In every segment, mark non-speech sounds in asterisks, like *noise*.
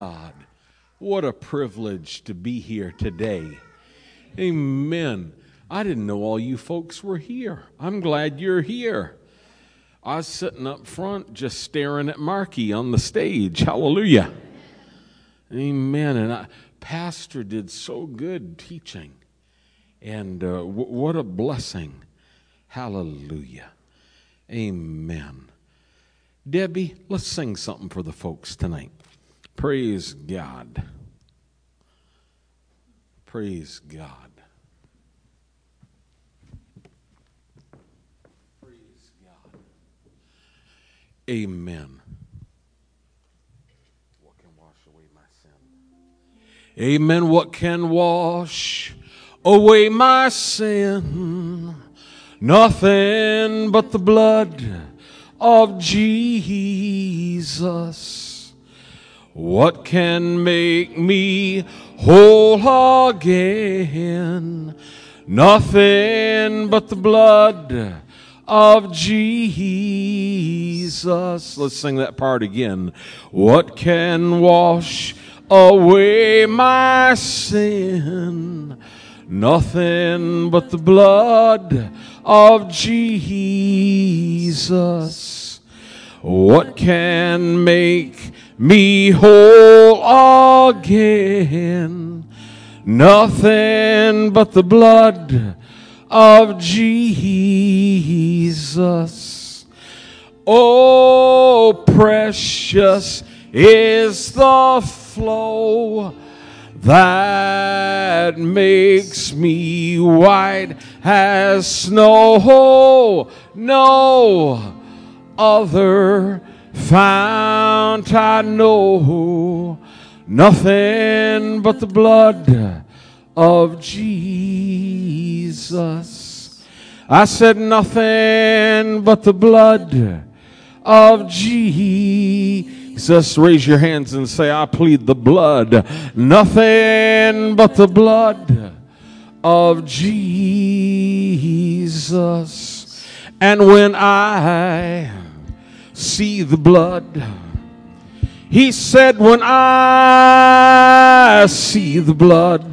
God. What a privilege to be here today. Amen. I didn't know all you folks were here. I'm glad you're here. I was sitting up front just staring at Marky on the stage. Hallelujah. Amen. And I, Pastor did so good teaching. And uh, w- what a blessing. Hallelujah. Amen. Debbie, let's sing something for the folks tonight. Praise God. Praise God. Praise God. Amen. What can wash away my sin? Amen. What can wash away my sin? Nothing but the blood of Jesus. What can make me whole again? Nothing but the blood of Jesus. Let's sing that part again. What can wash away my sin? Nothing but the blood of Jesus. What can make me whole again? Nothing but the blood of Jesus. Oh, precious is the flow that makes me white as snow. No other fount I know, nothing but the blood of Jesus. I said nothing but the blood of Jesus. Raise your hands and say, I plead the blood. Nothing but the blood of Jesus. And when I see the blood, he said, When I see the blood,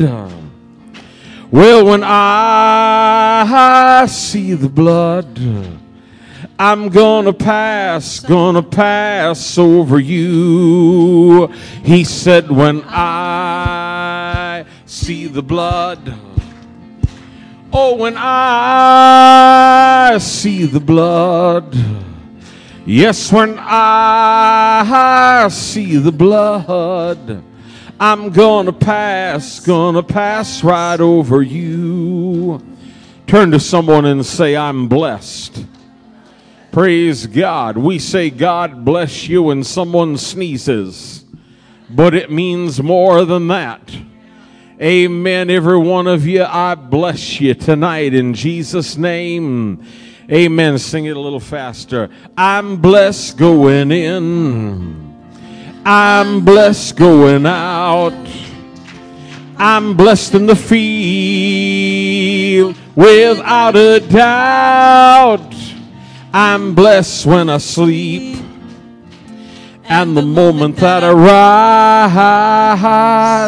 well, when I see the blood, I'm gonna pass, gonna pass over you. He said, When I see the blood, oh, when I see the blood, yes, when I see the blood, I'm gonna pass, gonna pass right over you. Turn to someone and say, I'm blessed. Praise God. We say, God bless you, when someone sneezes, but it means more than that. Amen. Every one of you, I bless you tonight in Jesus' name. Amen. Sing it a little faster. I'm blessed going in. I'm blessed going out. I'm blessed in the field without a doubt. I'm blessed when I sleep. And the moment that I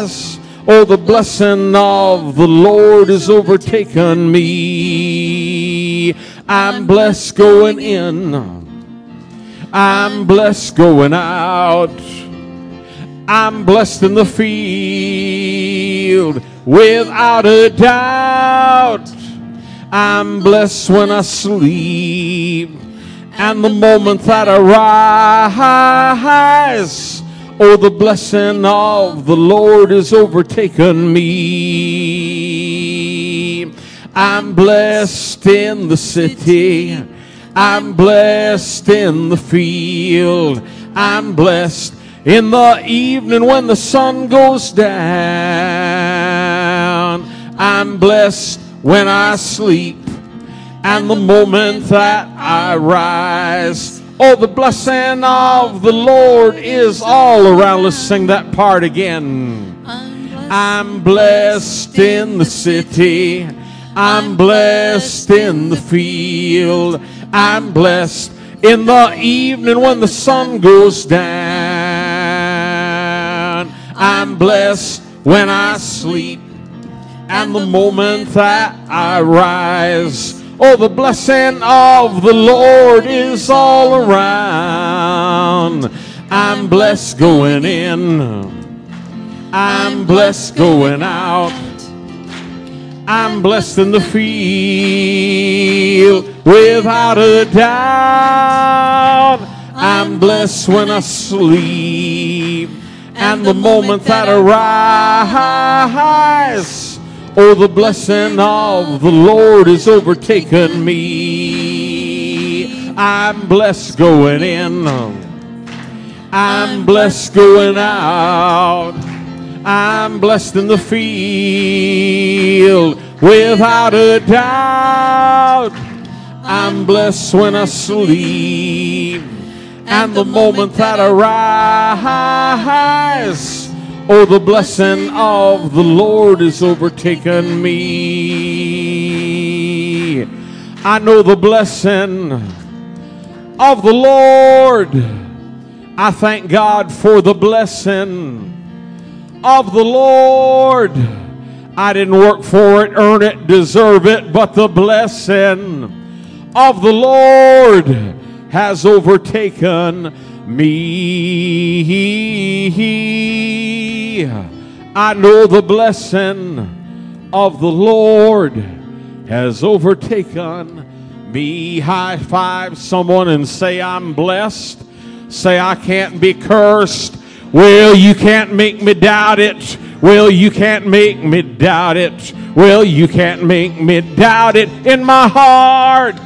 rise, oh, the blessing of the Lord is overtaken me. I'm blessed going in. I'm blessed going out. I'm blessed in the field without a doubt. I'm blessed when I sleep. And the moment that I rise, oh, the blessing of the Lord is overtaken me. I'm blessed in the city. I'm blessed in the field. I'm blessed in the evening when the sun goes down. I'm blessed when I sleep and the moment that I rise. Oh, the blessing of the Lord is all around. Let's sing that part again. I'm blessed in the city. I'm blessed in the field. I'm blessed in the evening when the sun goes down. I'm blessed when I sleep and the moment that I rise. Oh, the blessing of the Lord is all around. I'm blessed going in. I'm blessed going out. I'm blessed in the field without a doubt. I'm blessed when I sleep and the moment that I rise. Oh, the blessing of the Lord is overtaken me. I'm blessed going in. I'm blessed going out. I'm blessed in the field without a doubt. I'm blessed when I sleep and the moment that I rise. Oh, the blessing of the Lord has overtaken me. I know the blessing of the Lord. I thank God for the blessing of the Lord. I didn't work for it, earn it, deserve it, but the blessing of the Lord has overtaken me. I know the blessing of the Lord has overtaken me. High five someone and say, I'm blessed. Say, I can't be cursed. Well, you can't make me doubt it. Well, you can't make me doubt it. Well, you can't make me doubt it in my heart.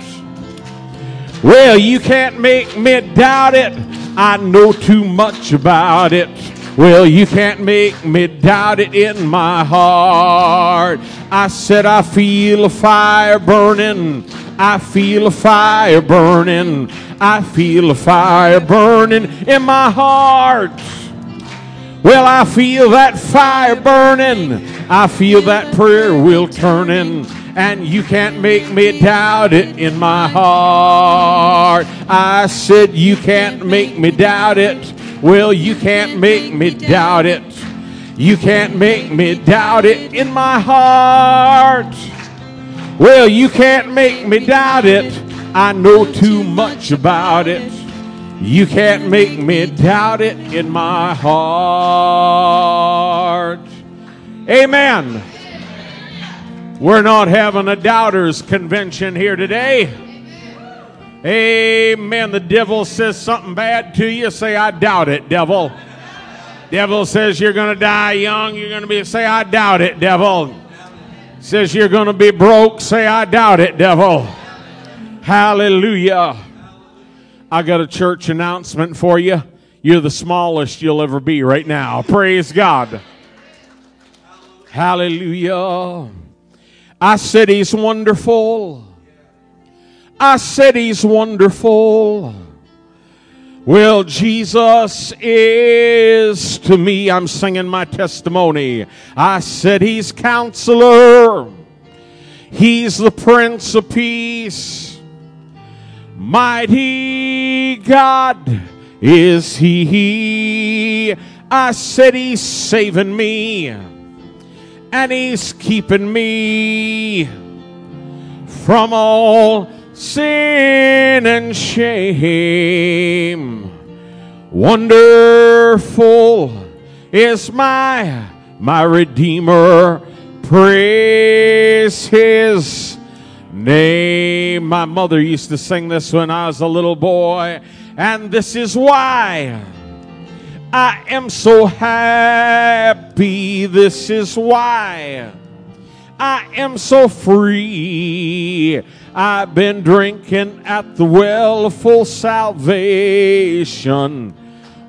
Well, you can't make me doubt it. I know too much about it. Well, you can't make me doubt it in my heart. I said, I feel a fire burning. I feel a fire burning. I feel a fire burning in my heart. Well, I feel that fire burning. I feel that prayer wheel turning. And you can't make me doubt it in my heart. I said, You can't make me doubt it. Well, you can't make me doubt it. You can't make me doubt it in my heart. Well, you can't make me doubt it. I know too much about it. You can't make me doubt it in my heart. Amen. We're not having a doubters convention here today. Amen. The devil says something bad to you, say, I doubt it, devil. Devil says you're going to die young, you're going to be, say, I doubt it, devil. Says you're going to be broke, say, I doubt it, devil. Hallelujah. I got a church announcement for you. You're the smallest you'll ever be right now. Praise God. Hallelujah. I said he's wonderful. I said he's wonderful. Well, Jesus is to me, I'm singing my testimony. I said he's counselor. He's the Prince of Peace. Mighty God is He. I said He's saving me, and He's keeping me from all sin and shame. Wonderful is my my Redeemer. Praise His name. My mother used to sing this when I was a little boy, and this is why I am so happy. This is why I am so free. I've been drinking at the well full salvation.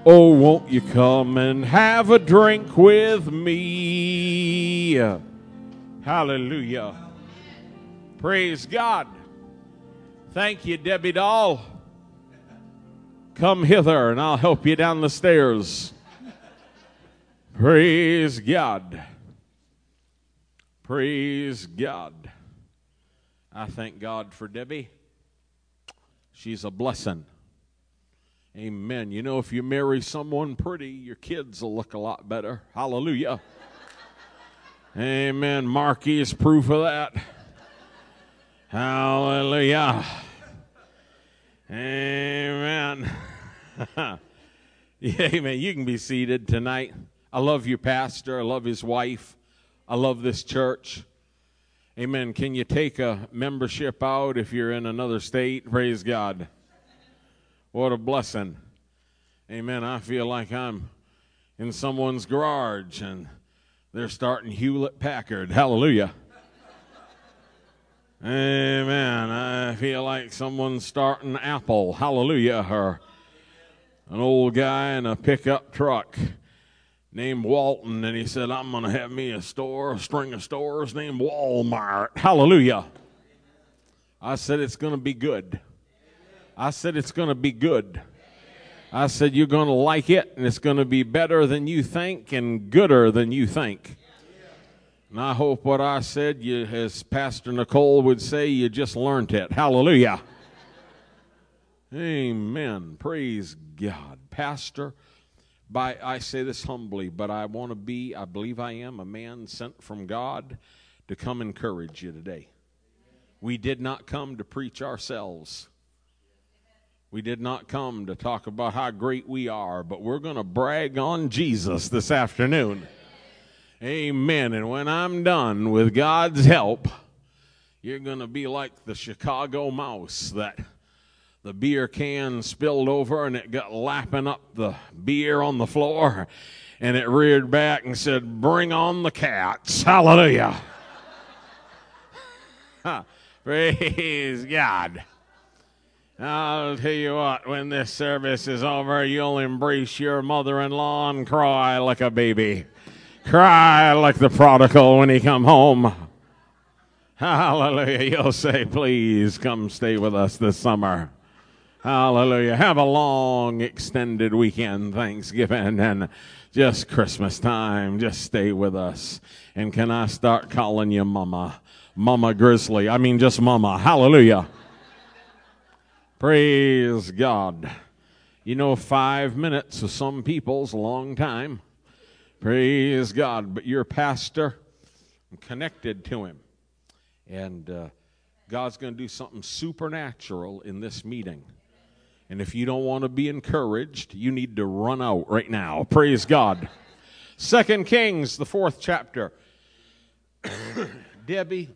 Oh, won't you come and have a drink with me? Hallelujah. Praise God. Thank you, Debbie Doll. Come hither and I'll help you down the stairs. Praise God. Praise God. I thank God for Debbie. She's a blessing. Amen. You know, if you marry someone pretty, your kids will look a lot better. Hallelujah. Amen. Marky is proof of that. Hallelujah. Amen. *laughs* yeah, amen. You can be seated tonight. I love your pastor. I love his wife. I love this church. Amen. Can you take a membership out if you're in another state? Praise God. What a blessing. Amen. I feel like I'm in someone's garage and they're starting Hewlett Packard. Hallelujah. Amen. I feel like someone's starting Apple. Hallelujah. Or an old guy in a pickup truck named Walton, and he said, I'm going to have me a store, a string of stores named Walmart. Hallelujah. I said, it's going to be good. I said, it's going to be good. I said, you're going to like it, and it's going to be better than you think and gooder than you think. And I hope what I said, you, as Pastor Nicole would say, you just learned it. Hallelujah. Amen. Praise God. Pastor, by I say this humbly, but I want to be, I believe I am, a man sent from God to come encourage you today. We did not come to preach ourselves. We did not come to talk about how great we are, but we're going to brag on Jesus this afternoon. Amen. And when I'm done with God's help, you're going to be like the Chicago mouse that the beer can spilled over and it got lapping up the beer on the floor and it reared back and said, Bring on the cats. Hallelujah. *laughs* Praise God. I'll tell you what, when this service is over, you'll embrace your mother in law and cry like a baby. Cry like the prodigal when he come home. Hallelujah. You'll say, please come stay with us this summer. Hallelujah. Have a long extended weekend, Thanksgiving, and just Christmas time. Just stay with us. And can I start calling you Mama? Mama Grizzly. I mean, just Mama. Hallelujah. Praise God. You know, five minutes to some people's a long time. Praise God. But your pastor, I'm connected to him. And uh, God's going to do something supernatural in this meeting. And if you don't want to be encouraged, you need to run out right now. Praise God. Second Kings, the fourth chapter. *coughs* Debbie,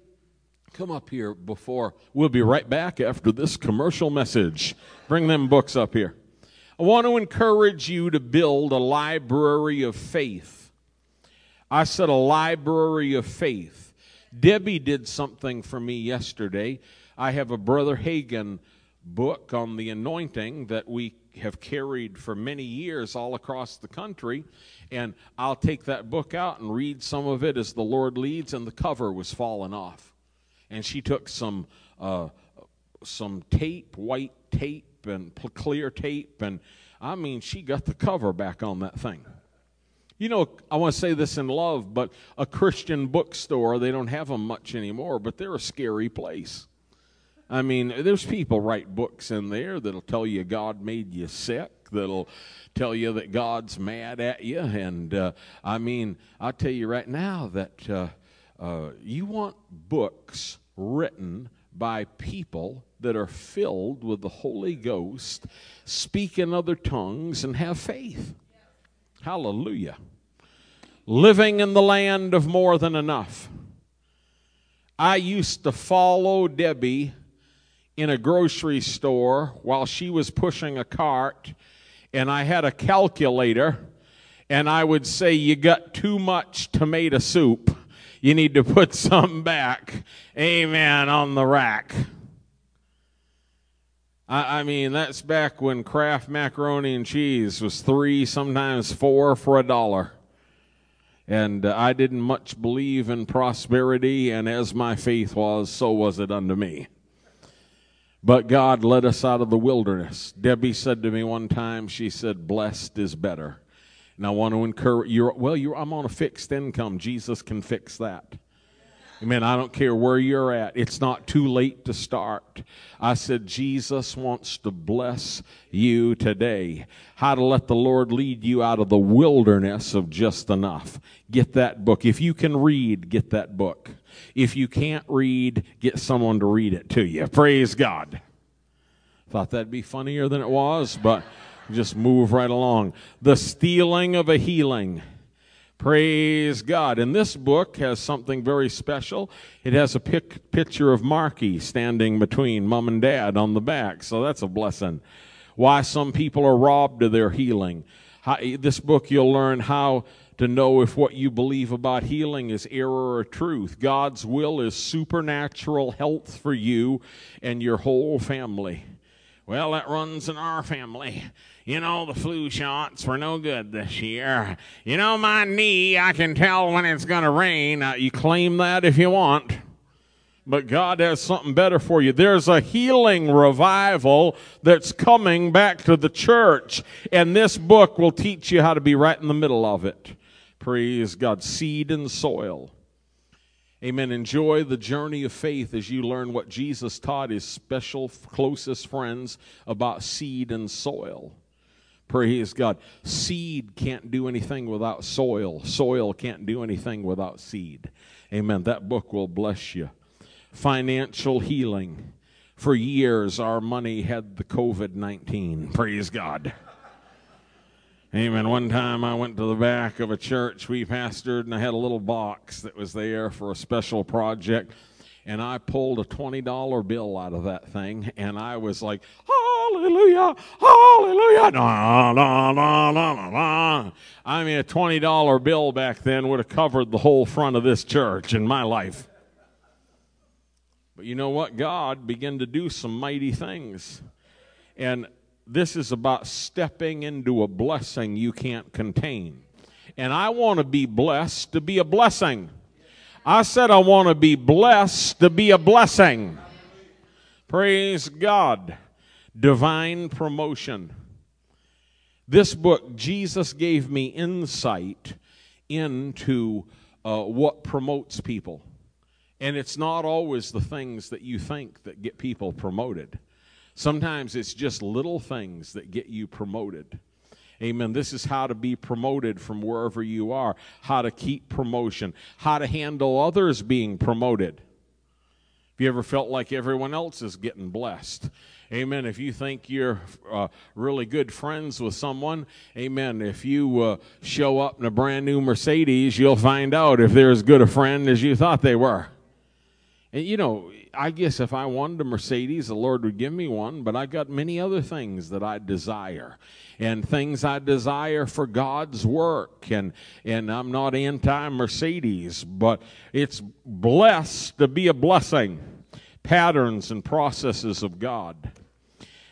come up here before. We'll be right back after this commercial message. Bring them books up here. I want to encourage you to build a library of faith. I said a library of faith. Debbie did something for me yesterday. I have a Brother Hagin book on the anointing that we have carried for many years all across the country. And I'll take that book out and read some of it as the Lord leads, and the cover was falling off and she took some uh, some tape, white tape, and clear tape, and I mean, she got the cover back on that thing. You know, I want to say this in love, but a Christian bookstore, they don't have them much anymore, but they're a scary place. I mean, there's people write books in there that'll tell you God made you sick, that'll tell you that God's mad at you. And uh, I mean, I'll tell you right now that uh, uh, you want books written by people that are filled with the Holy Ghost, speak in other tongues, and have faith. Hallelujah. Living in the land of more than enough. I used to follow Debbie in a grocery store while she was pushing a cart, and I had a calculator, and I would say, You got too much tomato soup you need to put *laughs* some back, amen, on the rack. I, I mean, that's back when Kraft macaroni and cheese was three, sometimes four for a dollar. And uh, I didn't much believe in prosperity, and as my faith was, so was it unto me. But God led us out of the wilderness. Debbie said to me one time, she said, Blessed is better. And I want to encourage you. Well, you're, I'm on a fixed income. Jesus can fix that. Amen. I don't care where you're at. It's not too late to start. I said, Jesus wants to bless you today. How to let the Lord lead you out of the wilderness of just enough. Get that book. If you can read, get that book. If you can't read, get someone to read it to you. Praise God. Thought that'd be funnier than it was, but just move right along. The stealing of a healing. Praise God. And this book has something very special. It has a pic- picture of Marky standing between mom and dad on the back. So that's a blessing. Why some people are robbed of their healing. How, eh, this book, you'll learn how to know if what you believe about healing is error or truth. God's will is supernatural health for you and your whole family. Well, that runs in our family. You know, the flu shots were no good this year. You know, my knee, I can tell when it's going to rain. Uh, you claim that if you want. But God has something better for you. There's a healing revival that's coming back to the church. And this book will teach you how to be right in the middle of it. Praise God. Seed and soil. Amen. Enjoy the journey of faith as you learn what Jesus taught his special, closest friends about seed and soil. Praise God. Seed can't do anything without soil. Soil can't do anything without seed. Amen. That book will bless you. Financial healing. For years, our money had the COVID 19. Praise God. Amen. One time I went to the back of a church we pastored, and I had a little box that was there for a special project. And I pulled a $20 bill out of that thing, and I was like, oh, Hallelujah, hallelujah. La, la, la, la, la. I mean, a $20 bill back then would have covered the whole front of this church in my life. But you know what? God began to do some mighty things. And this is about stepping into a blessing you can't contain. And I want to be blessed to be a blessing. I said I want to be blessed to be a blessing. Praise God divine promotion. This book, Jesus gave me insight into uh, what promotes people. And it's not always the things that you think that get people promoted. Sometimes it's just little things that get you promoted. Amen. This is how to be promoted from wherever you are, how to keep promotion, how to handle others being promoted. Have you ever felt like everyone else is getting blessed? Amen. If you think you're uh, really good friends with someone, amen. If you uh, show up in a brand new Mercedes, you'll find out if they're as good a friend as you thought they were. And you know, I guess if I wanted a Mercedes, the Lord would give me one, but I got many other things that I desire. And things I desire for God's work. And, and I'm not anti Mercedes, but it's blessed to be a blessing patterns and processes of God.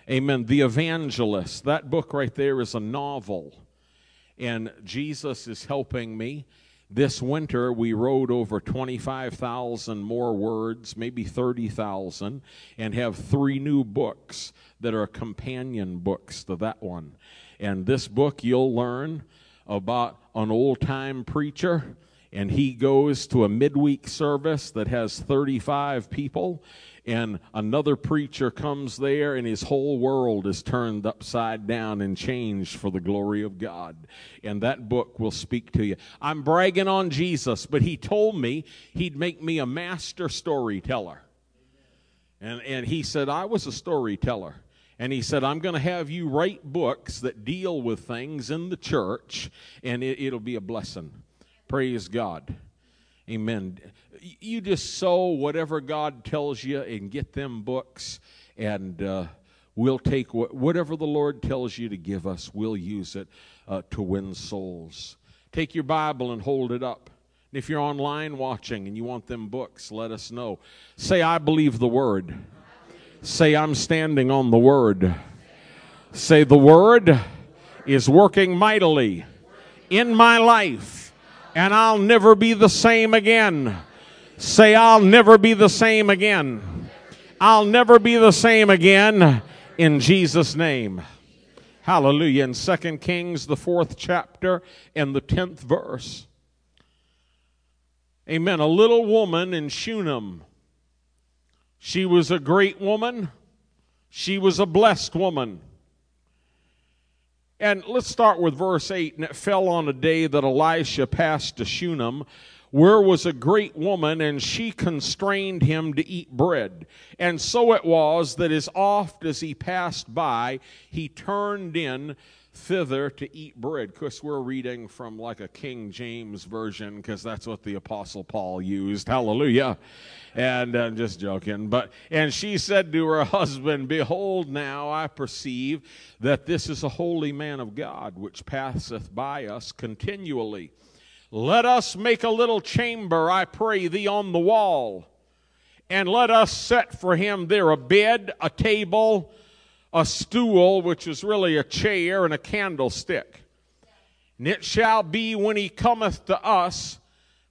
Amen. The Evangelist. That book right there is a novel. And Jesus is helping me. This winter, we wrote over 25,000 more words, maybe 30,000, and have three new books that are companion books to that one. And this book, you'll learn about an old time preacher and he goes to a midweek service that has 35 people and another preacher comes there and his whole world is turned upside down and changed for the glory of God. And that book will speak to you. I'm bragging on Jesus, but he told me he'd make me a master storyteller. And, and he said, I was a storyteller. And he said, I'm going to have you write books that deal with things in the church, and it, it'll be a blessing. Praise God. Amen. You just sow whatever God tells you and get them books, and uh, we'll take whatever the Lord tells you to give us, we'll use it uh, to win souls. Take your Bible and hold it up. And If you're online watching and you want them books, let us know. Say, I believe the Word. Say, I'm standing on the Word. Say, the Word is working mightily in my life and I'll never be the same again. Say, I'll never be the same again. I'll never be the same again in Jesus' name. Hallelujah. In 2 Kings, the fourth chapter and the 10th verse. Amen. A little woman in Shunem. She was a great woman. She was a blessed woman. And let's start with verse 8. And it fell on a day that Elisha passed to Shunem, where was a great woman, and she constrained him to eat bread. And so it was that as oft as he passed by, he turned in thither to eat bread. Because we're reading from like a King James version, because that's what the Apostle Paul used. Hallelujah. And I'm just joking. But and she said to her husband, Behold, now I perceive that this is a holy man of God, which passeth by us continually. Let us make a little chamber, I pray thee, on the wall, and let us set for him there a bed, a table, a stool, which is really a chair, and a candlestick. And it shall be when he cometh to us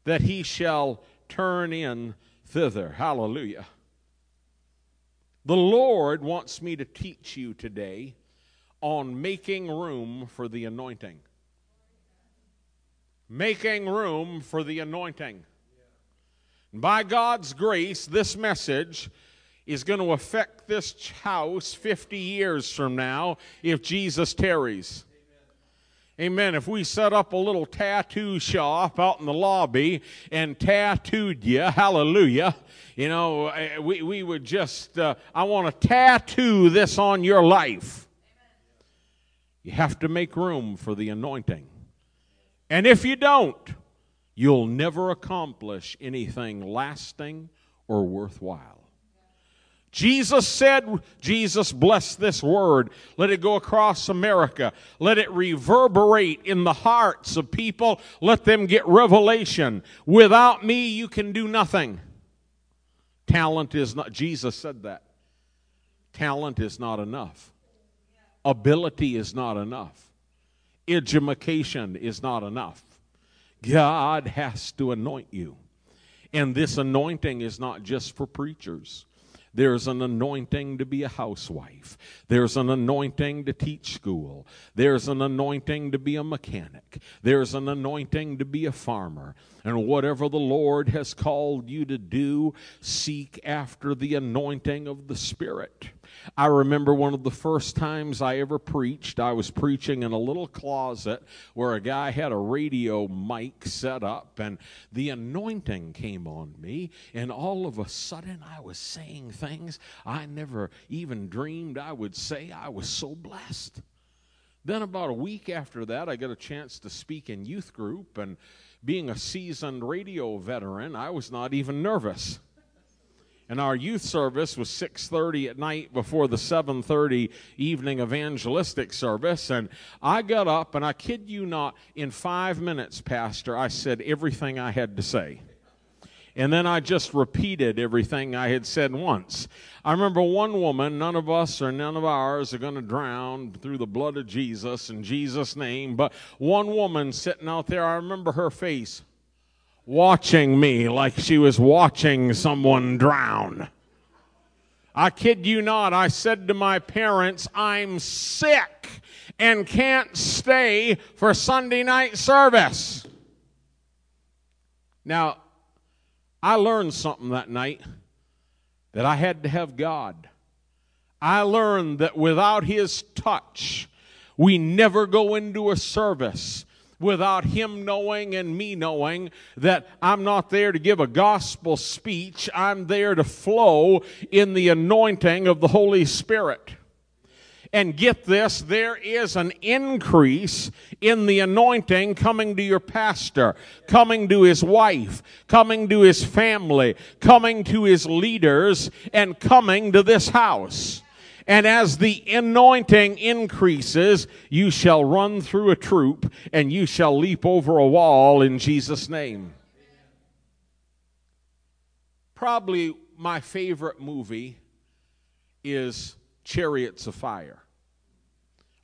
that he shall turn in thither. Hallelujah. The Lord wants me to teach you today on making room for the anointing. Making room for the anointing. by God's grace, this message is going to affect this house 50 years from now if Jesus tarries. Amen. If we set up a little tattoo shop out in the lobby and tattooed you, hallelujah, you know, eh, we, we would just, uh, I want to tattoo this on your life. You have to make room for the anointing. And if you don't, you'll never accomplish anything lasting or worthwhile. Jesus said, Jesus bless this word. Let it go across America. Let it reverberate in the hearts of people. Let them get revelation. Without me, you can do nothing. Talent is not, Jesus said that. Talent is not enough. Ability is not enough. Education is not enough. God has to anoint you. And this anointing is not just for preachers. There's an anointing to be a housewife. There's an anointing to teach school. There's an anointing to be a mechanic. There's an anointing to be a farmer. And whatever the Lord has called you to do, seek after the anointing of the Spirit. I remember one of the first times I ever preached, I was preaching in a little closet where a guy had a radio mic set up, and the anointing came on me, and all of a sudden I was saying things I never even dreamed I would say. I was so blessed. Then, about a week after that, I got a chance to speak in youth group, and being a seasoned radio veteran, I was not even nervous and our youth service was 6.30 at night before the 7.30 evening evangelistic service. And i got up and i kid you not in five minutes pastor i said everything i had to say. And then I just repeated everything I had said once. I remember one woman, none of us or none of ours are going to drown through the blood of Jesus in Jesus' name, but one woman sitting out there, I remember her face watching me like she was watching someone drown. I kid you not, I said to my parents, I'm sick and can't stay for Sunday night service. Now, I learned something that night that I had to have God. I learned that without His touch, we never go into a service without him knowing and me knowing that I'm not there to give a gospel speech. I'm there to flow in the anointing of the Holy Spirit. And get this, there is an increase in the anointing coming to your pastor, coming to his wife, coming to his family, coming to his leaders, and coming to this house. And as the anointing increases, you shall run through a troop and you shall leap over a wall in Jesus' name. Probably my favorite movie is Chariots of Fire.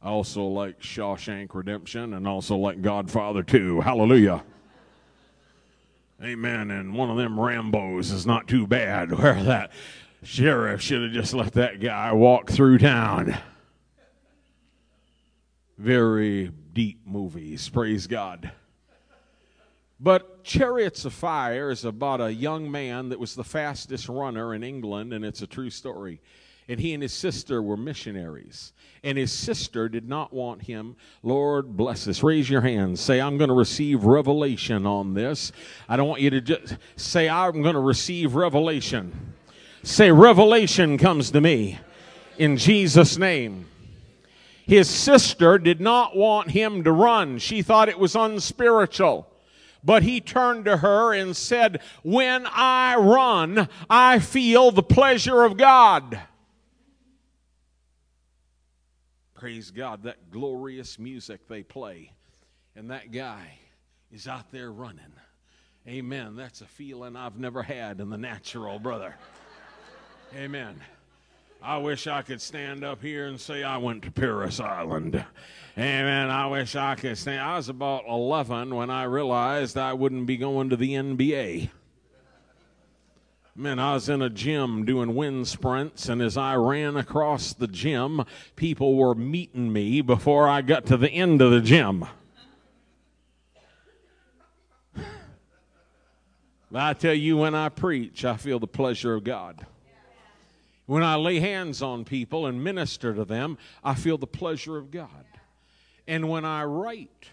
I also like Shawshank Redemption and also like Godfather 2. Hallelujah. Amen. And one of them Rambos is not too bad. *laughs* Where that Sheriff should have just let that guy walk through town. Very deep movies, praise God. But Chariots of Fire is about a young man that was the fastest runner in England, and it's a true story. And he and his sister were missionaries. And his sister did not want him. Lord bless us. Raise your hands. Say, I'm going to receive revelation on this. I don't want you to just say, I'm going to receive revelation. Say, revelation comes to me in Jesus' name. His sister did not want him to run. She thought it was unspiritual. But he turned to her and said, When I run, I feel the pleasure of God. Praise God, that glorious music they play. And that guy is out there running. Amen. That's a feeling I've never had in the natural, brother. Amen. I wish I could stand up here and say I went to Parris Island. Amen. I wish I could stand. I was about 11 when I realized I wouldn't be going to the NBA. Man, I was in a gym doing wind sprints, and as I ran across the gym, people were meeting me before I got to the end of the gym. But I tell you, when I preach, I feel the pleasure of God. When I lay hands on people and minister to them, I feel the pleasure of God. And when I write,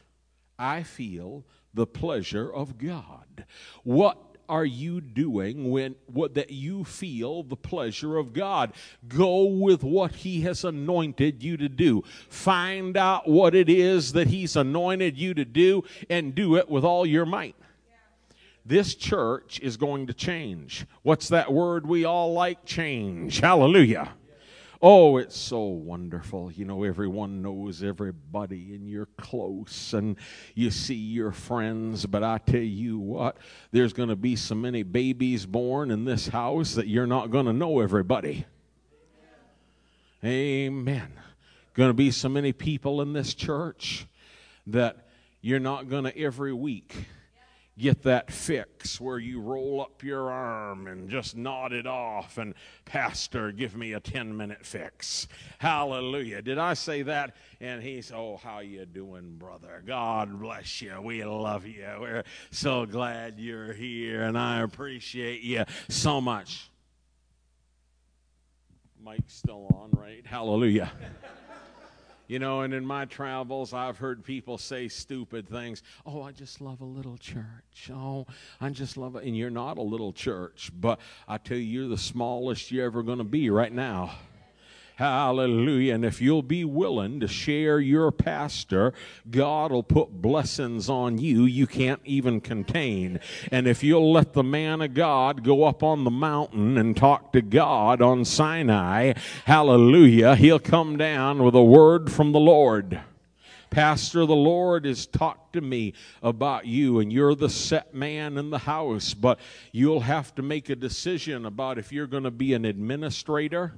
I feel the pleasure of God. What are you doing when what that you feel the pleasure of God? Go with what he has anointed you to do. Find out what it is that he's anointed you to do and do it with all your might this church is going to change. What's that word we all like? Change. Hallelujah. Oh, it's so wonderful. You know, everyone knows everybody, and you're close, and you see your friends. But I tell you what, there's going to be so many babies born in this house that you're not going to know everybody. Amen. Going to be so many people in this church that you're not going to every week get that fix where you roll up your arm and just nod it off and pastor give me a 10 minute fix. Hallelujah. Did i say that? And he's oh how you doing brother? God bless you. We love you. We're so glad you're here and i appreciate you so much. Mike's still on right? Hallelujah *laughs* you know, and in my travels, I've heard people say stupid things. Oh, I just love a little church. Oh, I just love it. And you're not a little church, but I tell you, you're the smallest you're ever going to be right now. Hallelujah. And if you'll be willing to share your pastor, God will put blessings on you you can't even contain. And if you'll let the man of God go up on the mountain and talk to God on Sinai, hallelujah, he'll come down with a word from the Lord. Pastor, the Lord has talked to me about you, and you're the set man in the house, but you'll have to make a decision about if you're going to be an administrator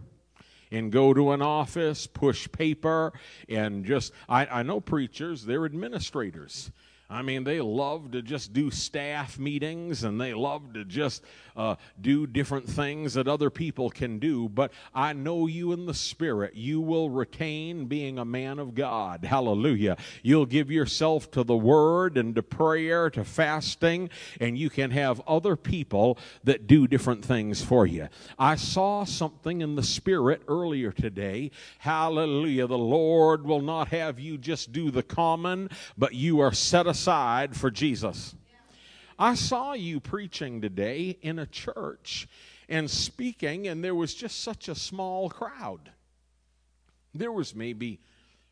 and go to an office, push paper, and just, I, I know preachers, they're administrators. I mean, they love to just do staff meetings and they love to just uh, do different things that other people can do. But I know you in the Spirit. You will retain being a man of God. Hallelujah. You'll give yourself to the Word and to prayer, to fasting, and you can have other people that do different things for you. I saw something in the Spirit earlier today. Hallelujah. The Lord will not have you just do the common, but you are set aside aside for Jesus. I saw you preaching today in a church and speaking, and there was just such a small crowd. There was maybe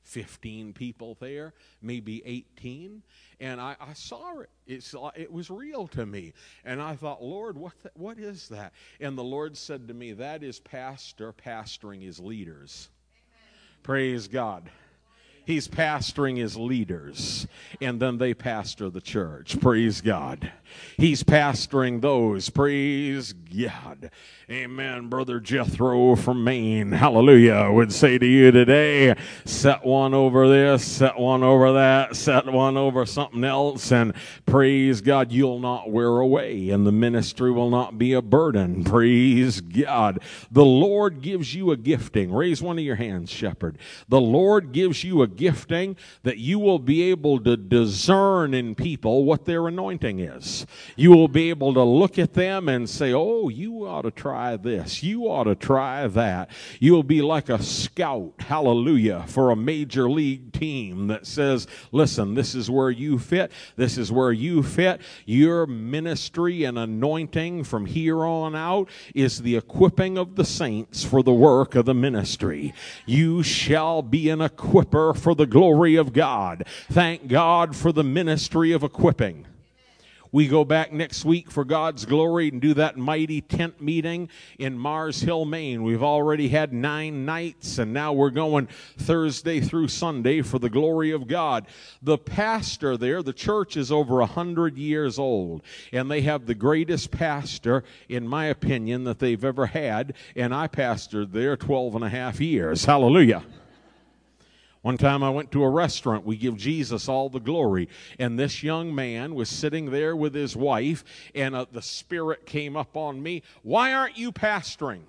15 people there, maybe 18. And I, I saw it. It's, it was real to me. And I thought, Lord, what, the, what is that? And the Lord said to me, That is pastor pastoring his leaders. Amen. Praise God. He's pastoring his leaders, and then they pastor the church. Praise God. He's pastoring those. Praise God. Amen. Brother Jethro from Maine, hallelujah, would say to you today set one over this, set one over that, set one over something else, and praise God, you'll not wear away, and the ministry will not be a burden. Praise God. The Lord gives you a gifting. Raise one of your hands, shepherd. The Lord gives you a gifting that you will be able to discern in people what their anointing is. You will be able to look at them and say, Oh, you ought to try this. You ought to try that. You'll be like a scout, hallelujah, for a major league team that says, Listen, this is where you fit. This is where you fit. Your ministry and anointing from here on out is the equipping of the saints for the work of the ministry. You shall be an equiper for the glory of God. Thank God for the ministry of equipping. We go back next week for God's glory and do that mighty tent meeting in Mars Hill, Maine. We've already had nine nights, and now we're going Thursday through Sunday for the glory of God. The pastor there, the church is over a hundred years old, and they have the greatest pastor, in my opinion, that they've ever had, and I pastored there 12 and a half years. Hallelujah. One time I went to a restaurant. We give Jesus all the glory. And this young man was sitting there with his wife, and uh, the Spirit came up on me. Why aren't you pastoring?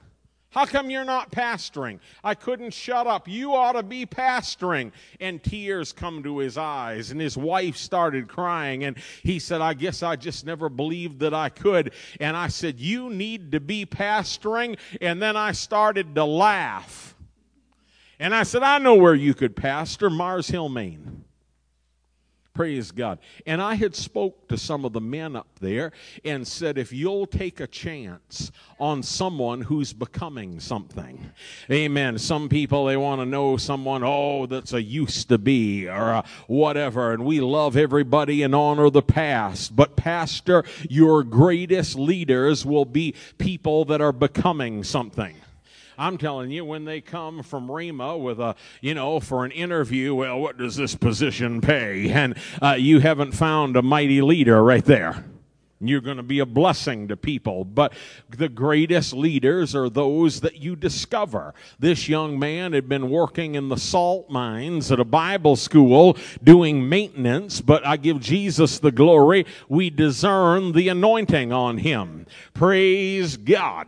How come you're not pastoring? I couldn't shut up. You ought to be pastoring. And tears come to his eyes, and his wife started crying. And he said, I guess I just never believed that I could. And I said, You need to be pastoring. And then I started to laugh. And I said, I know where you could pastor, Mars Hill, Maine. Praise God. And I had spoke to some of the men up there and said, if you'll take a chance on someone who's becoming something. Amen. Some people, they want to know someone, oh, that's a used to be or a whatever. And we love everybody and honor the past. But pastor, your greatest leaders will be people that are becoming something. I'm telling you, when they come from Rhema with a, you know, for an interview, well, what does this position pay? And uh, you haven't found a mighty leader right there. You're going to be a blessing to people. But the greatest leaders are those that you discover. This young man had been working in the salt mines at a Bible school doing maintenance, but I give Jesus the glory. We discern the anointing on him. Praise God.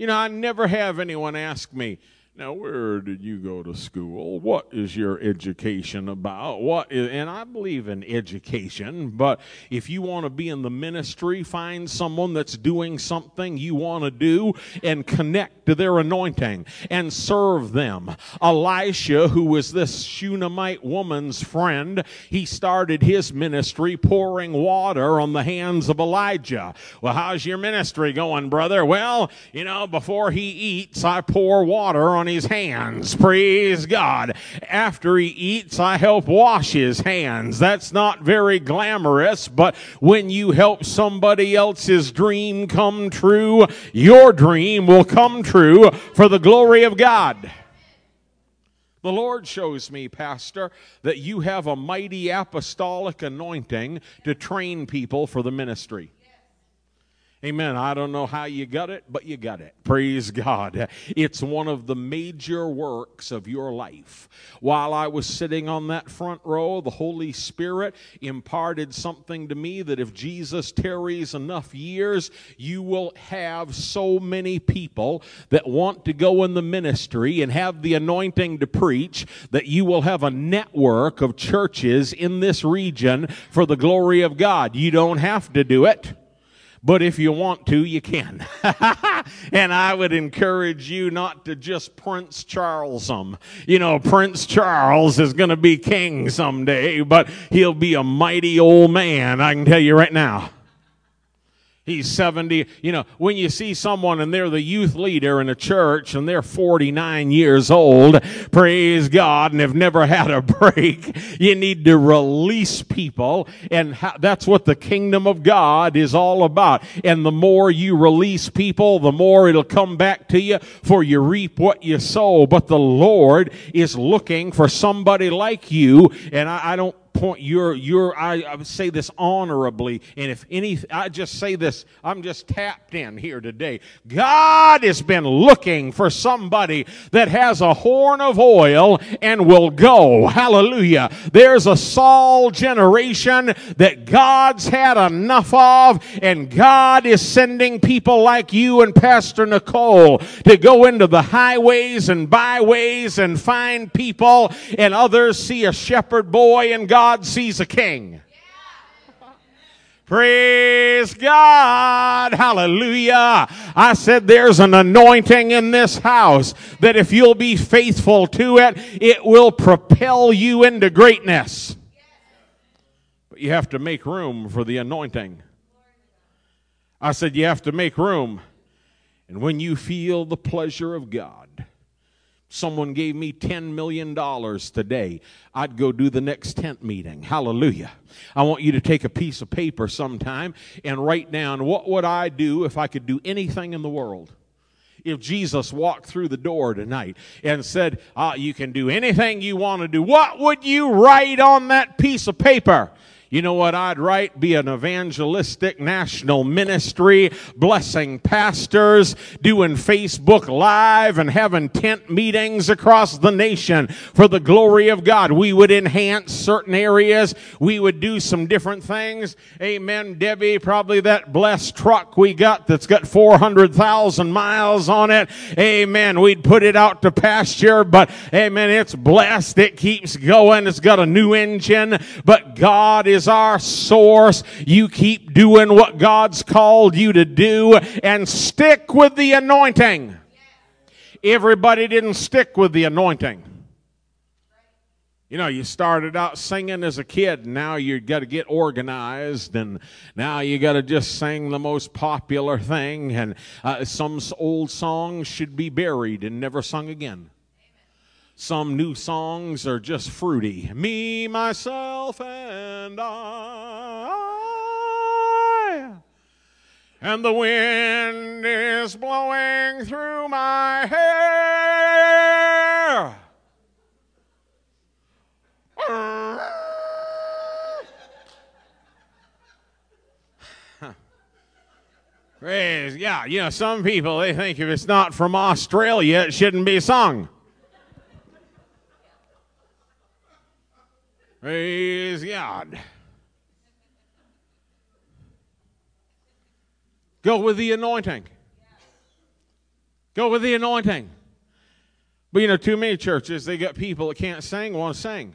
You know, I never have anyone ask me, now, where did you go to school? What is your education about? What is, and I believe in education, but if you want to be in the ministry, find someone that's doing something you want to do and connect to their anointing and serve them. Elisha, who was this Shunammite woman's friend, he started his ministry pouring water on the hands of Elijah. Well, how's your ministry going, brother? Well, you know, before he eats, I pour water on his hands. Praise God. After he eats, I help wash his hands. That's not very glamorous, but when you help somebody else's dream come true, your dream will come true for the glory of God. The Lord shows me, Pastor, that you have a mighty apostolic anointing to train people for the ministry. Amen. I don't know how you got it, but you got it. Praise God. It's one of the major works of your life. While I was sitting on that front row, the Holy Spirit imparted something to me that if Jesus tarries enough years, you will have so many people that want to go in the ministry and have the anointing to preach that you will have a network of churches in this region for the glory of God. You don't have to do it. But if you want to, you can. *laughs* and I would encourage you not to just Prince Charles them. You know, Prince Charles is going to be king someday, but he'll be a mighty old man, I can tell you right now. He's 70. You know, when you see someone and they're the youth leader in a church and they're 49 years old, praise God, and have never had a *laughs* break, you need to release people. And that's what the kingdom of God is all about. And the more you release people, the more it'll come back to you, for you reap what you sow. But the Lord is looking for somebody like you. And I, I don't point you're you're I, I say this honorably and if any I just say this I'm just tapped in here today. God has been looking for somebody that has a horn of oil and will go. Hallelujah. There's a Saul generation that God's had enough of and God is sending people like you and Pastor Nicole to go into the highways and byways and find people and others see a shepherd boy and God sees a king. Praise God. Hallelujah. I said there's an anointing in this house that if you'll be faithful to it, it will propel you into greatness. But you have to make room for the anointing. I said you have to make room. And when you feel the pleasure of God, someone gave me $10 million today, I'd go do the next tent meeting. Hallelujah. I want you to take a piece of paper sometime and write down what would I do if I could do anything in the world? If Jesus walked through the door tonight and said, ah, you can do anything you want to do, what would you write on that piece of paper? You know what I'd write? Be an evangelistic national ministry, blessing pastors, doing Facebook Live and having tent meetings across the nation for the glory of God. We would enhance certain areas. We would do some different things. Amen. Debbie, probably that blessed truck we got that's got 400,000 miles on it. Amen. We'd put it out to pasture, but amen. It's blessed. It keeps going. It's got a new engine, but God is is our source. You keep doing what God's called you to do and stick with the anointing. Everybody didn't stick with the anointing. You know, you started out singing as a kid. Now you got to get organized, and now you got to just sing the most popular thing. And uh, some old songs should be buried and never sung again. Some new songs are just fruity. Me, myself, and I. And the wind is blowing through my hair. *laughs* Praise, yeah, you know, some people, they think if it's not from Australia, it shouldn't be sung. Praise God. Go with the anointing. Go with the anointing. But you know, too many churches, they got people that can't sing, want to sing.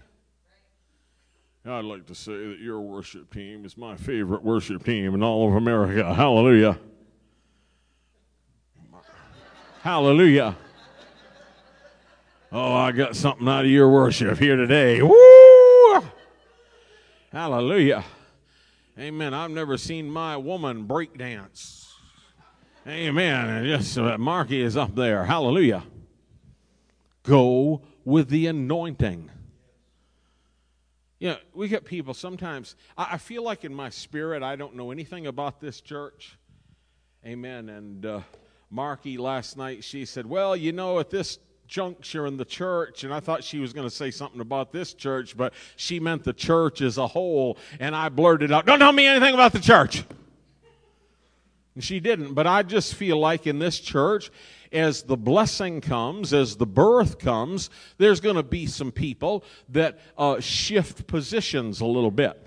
I'd like to say that your worship team is my favorite worship team in all of America. Hallelujah. Hallelujah. Oh, I got something out of your worship here today. Woo! Hallelujah. Amen. I've never seen my woman break dance. Amen. And yes, uh, Marky is up there. Hallelujah. Go with the anointing. Yeah, you know, we get people sometimes. I, I, feel like in my spirit, I don't know anything about this church. Amen. And uh, Marky last night, she said, Well, you know, at this juncture in the church, and I thought she was going to say something about this church, but she meant the church as a whole, and I blurted out, Don't tell me anything about the church. And she didn't, but I just feel like in this church, as the blessing comes, as the birth comes, there's going to be some people that uh, shift positions a little bit.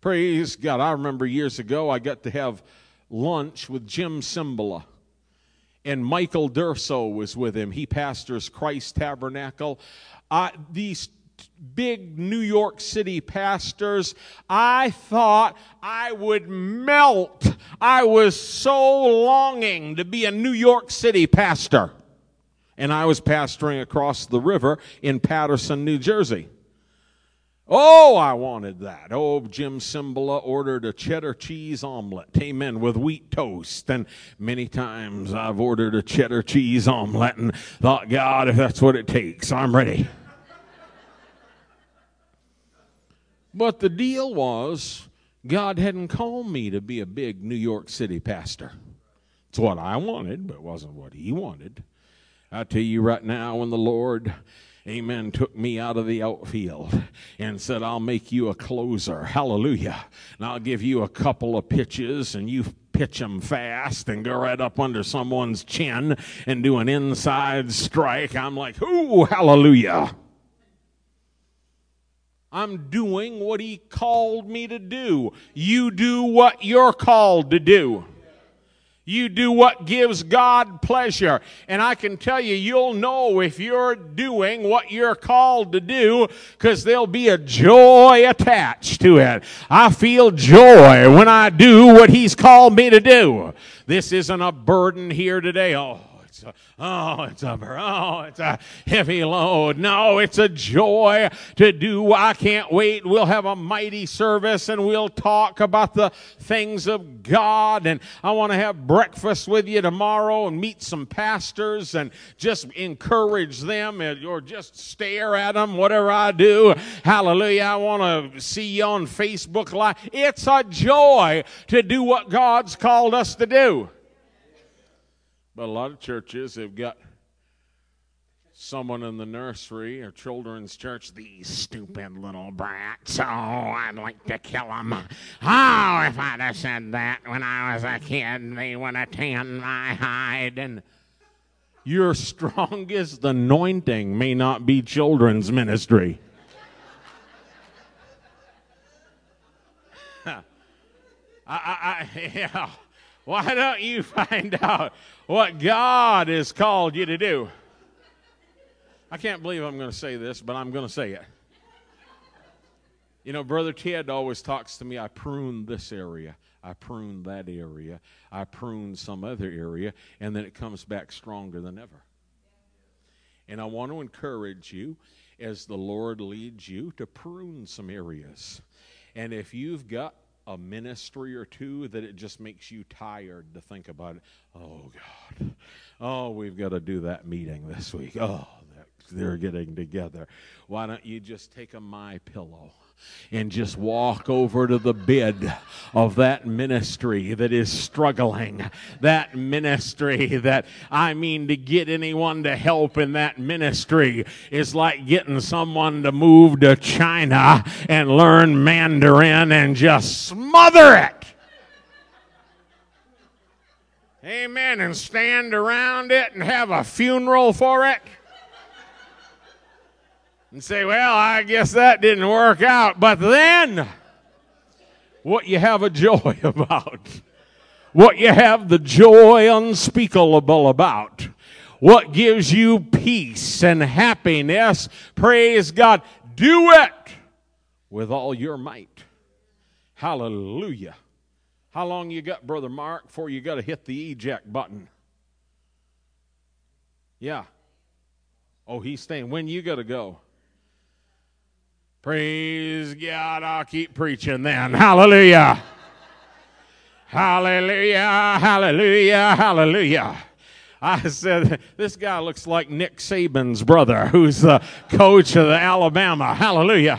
Praise God. I remember years ago I got to have lunch with Jim Cymbala and Michael Durso was with him. He pastors Christ Tabernacle. Uh, these big New York City pastors, I thought I would melt. I was so longing to be a New York City pastor. And I was pastoring across the river in Paterson, New Jersey. Oh, I wanted that. Oh, Jim Cymbala ordered a cheddar cheese omelet. Amen. With wheat toast. And many times I've ordered a cheddar cheese omelet and thought, God, if that's what it takes, I'm ready. but the deal was, God hadn't called me to be a big New York City pastor. It's what I wanted, but it wasn't what He wanted. I tell you right now, when the Lord amen, took me out of the outfield and said, I'll make you a closer. Hallelujah. And I'll give you a couple of pitches and you pitch them fast and go right up under someone's chin and do an inside strike. I'm like, ooh, hallelujah. I'm doing what he called me to do. You do what you're called to do. You do what gives God pleasure. And I can tell you, you'll know if you're doing what you're called to do because there'll be a joy attached to it. I feel joy when I do what He's called me to do. This isn't a burden here today. Oh, it's a, oh, it's a, oh, it's a heavy load. No, it's a joy to do. I can't wait. We'll have a mighty service and we'll talk about the things of God. And I want to have breakfast with you tomorrow and meet some pastors and just encourage them or just stare at them, whatever I do. Hallelujah. I want to see you on Facebook Live. It's a joy to do what God's called us to do. But a lot of churches have got someone in the nursery or children's church, these stupid little brats. Oh, I'd like to kill them. Oh, if I'd have said that when I was a kid, they would have tanned my hide. And your strongest anointing may not be children's ministry. *laughs* I, I, I, *laughs* yeah. Why don't you *laughs* find out what God has called you to do? I can't believe I'm going to say this, but I'm going to say it. You know, Brother Ted always talks to me. I prune this area, I prune that area, I prune some other area, and then it comes back stronger than ever. And I want to encourage you as the Lord leads you to prune some areas. And if you've got a ministry or two that it just makes you tired to think about it. Oh, God. Oh, we've got to do that meeting this week. Oh, they're getting together. Why don't you just take a my pillow? And just walk over to the bed of that ministry that is struggling. That ministry that, I mean, to get anyone to help in that ministry is like getting someone to move to China and learn Mandarin and just smother it. Amen. And stand around it and have a funeral for it and say, well, I guess that didn't work out. But then, what you have a joy *laughs* about, what you have the joy unspeakable about, what gives you peace and happiness, praise God, do it with all your might. Hallelujah. How long you got, Brother Mark, before you got to hit the eject button? Yeah. Oh, he's staying. When you got to go? Praise God. I'll keep preaching then. Hallelujah. hallelujah. Hallelujah. Hallelujah. I said, this guy looks like Nick Saban's brother, who's the coach of the Alabama. Hallelujah.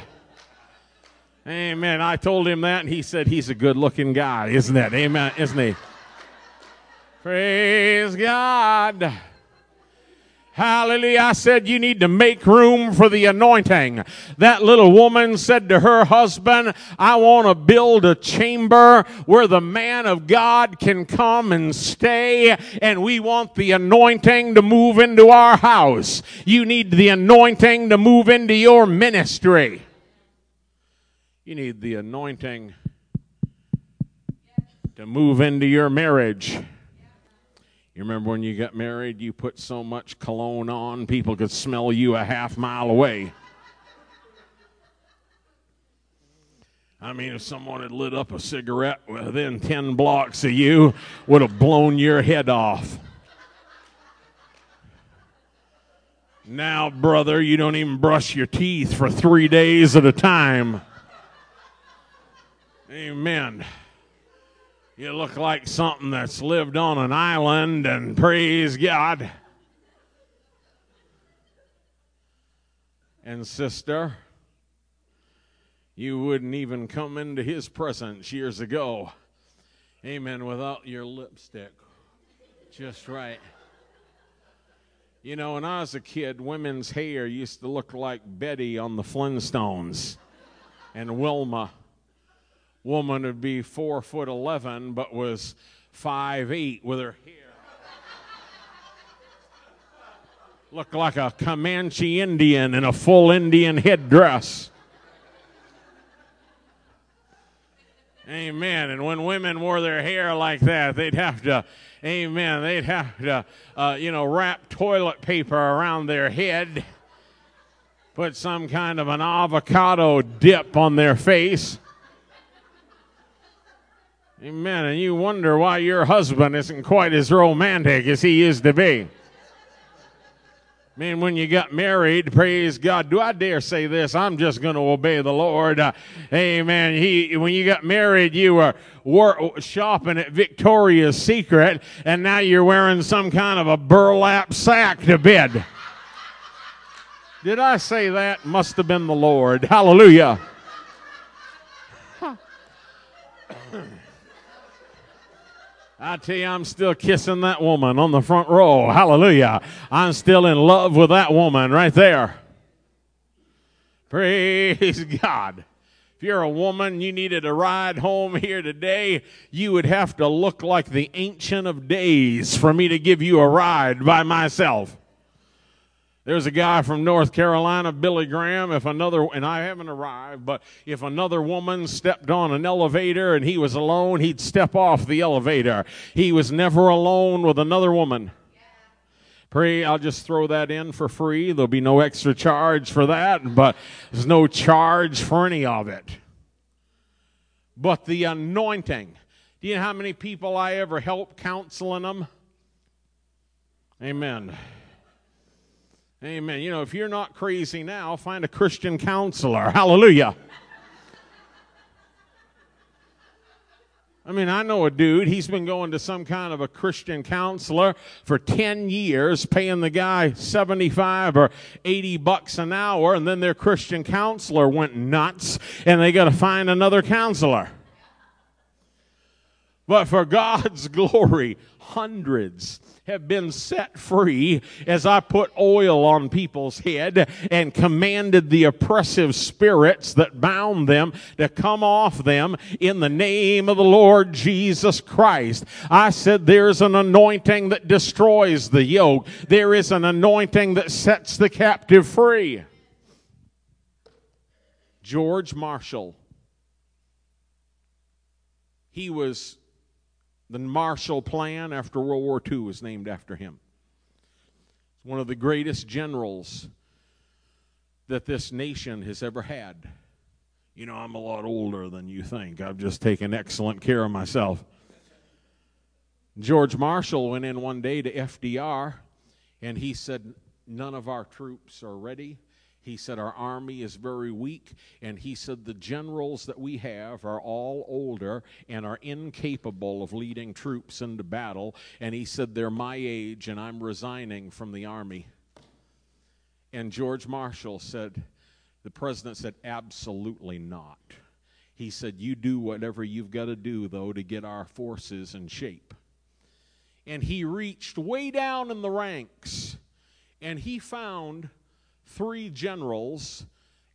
Amen. I told him that, and he said he's a good looking guy, isn't it? Amen. Isn't he? Praise God. Hallelujah. I said, You need to make room for the anointing. That little woman said to her husband, I want to build a chamber where the man of God can come and stay, and we want the anointing to move into our house. You need the anointing to move into your ministry. You need the anointing to move into your marriage. You remember when you got married, you put so much cologne on, people could smell you a half mile away. I mean, if someone had lit up a cigarette within 10 blocks of you, would have blown your head off. Now, brother, you don't even brush your teeth for three days at a time. Amen. You look like something that's lived on an island, and praise God. And, sister, you wouldn't even come into his presence years ago. Amen. Without your lipstick. Just right. You know, when I was a kid, women's hair used to look like Betty on the Flintstones and Wilma. Woman would be four foot eleven, but was five eight with her hair. Looked like a Comanche Indian in a full Indian headdress. Amen. And when women wore their hair like that, they'd have to, amen, they'd have to, uh, you know, wrap toilet paper around their head, put some kind of an avocado dip on their face. Amen. And you wonder why your husband isn't quite as romantic as he used to be. Man, when you got married, praise God. Do I dare say this? I'm just going to obey the Lord. Uh, amen. He, when you got married, you were, were shopping at Victoria's Secret, and now you're wearing some kind of a burlap sack to bed. Did I say that? Must have been the Lord. Hallelujah. I tell you, I'm still kissing that woman on the front row. Hallelujah. I'm still in love with that woman right there. Praise *laughs* God. If you're a woman, you needed a ride home here today, you would have to look like the Ancient of Days for me to give you a ride by myself. There's a guy from North Carolina, Billy Graham. If another, and I haven't arrived, but if another woman stepped on an elevator and he was alone, he'd step off the elevator. He was never alone with another woman. Pray, I'll just throw that in for free. There'll be no extra charge for that, but there's no charge for any of it. But the anointing. Do you know how many people I ever help counseling them? Amen. Amen. You know, if you're not crazy now, find a Christian counselor. *laughs* Hallelujah. I mean, I know a dude, he's been going to some kind of a Christian counselor for 10 years, paying the guy 75 or 80 bucks an hour, and then their Christian counselor went nuts, and they got to find another counselor. But for God's *laughs* glory, hundreds have been set free as I put oil on people's head and commanded the oppressive spirits that bound them to come off them in the name of the Lord Jesus Christ. I said there's an anointing that destroys the yoke. There is an anointing that sets the captive free. George Marshall. He was the Marshall Plan after World War II was named after him. One of the greatest generals that this nation has ever had. You know, I'm a lot older than you think. I've just taken excellent care of myself. George Marshall went in one day to FDR and he said, None of our troops are ready. He said, Our army is very weak. And he said, The generals that we have are all older and are incapable of leading troops into battle. And he said, They're my age and I'm resigning from the army. And George Marshall said, The president said, Absolutely not. He said, You do whatever you've got to do, though, to get our forces in shape. And he reached way down in the ranks and he found three generals,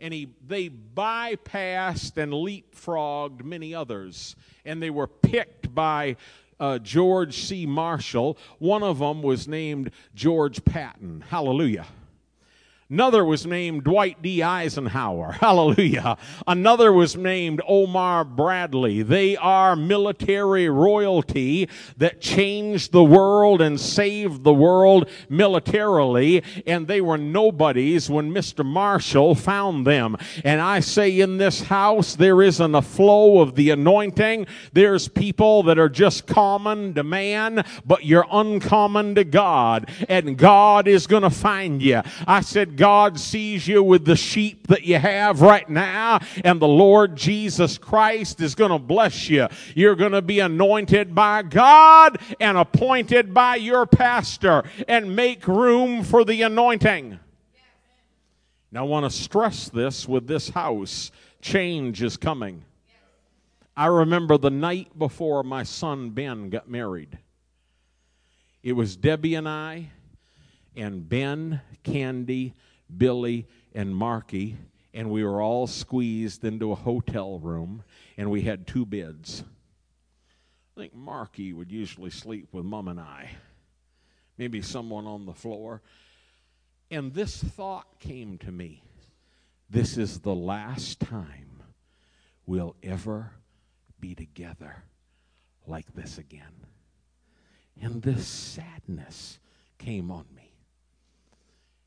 and he, they bypassed and leapfrogged many others. And they were picked by uh, George C. Marshall. One of them was named George Patton. Hallelujah. Another was named Dwight D. Eisenhower. *laughs* Hallelujah. Another was named Omar Bradley. They are military royalty that changed the world and saved the world militarily, and they were nobodies when Mr. Marshall found them. And I say in this house, there isn't a flow of the anointing. There's people that are just common to man, but you're uncommon to God, and God is going to find you. I said, God sees you with the sheep that you have right now, and the Lord Jesus Christ is going to bless you. You're going to be anointed by God and appointed by your pastor and make room for the anointing. Now, I want to stress this with this house change is coming. I remember the night before my son Ben got married. It was Debbie and I and Ben, Candy, Billy, and Marky, and we were all squeezed into a hotel room, and we had two beds. I think Marky would usually sleep with Mom and I, maybe someone on the floor. And this thought came to me this is the last time we'll ever be together like this again. And this sadness came on.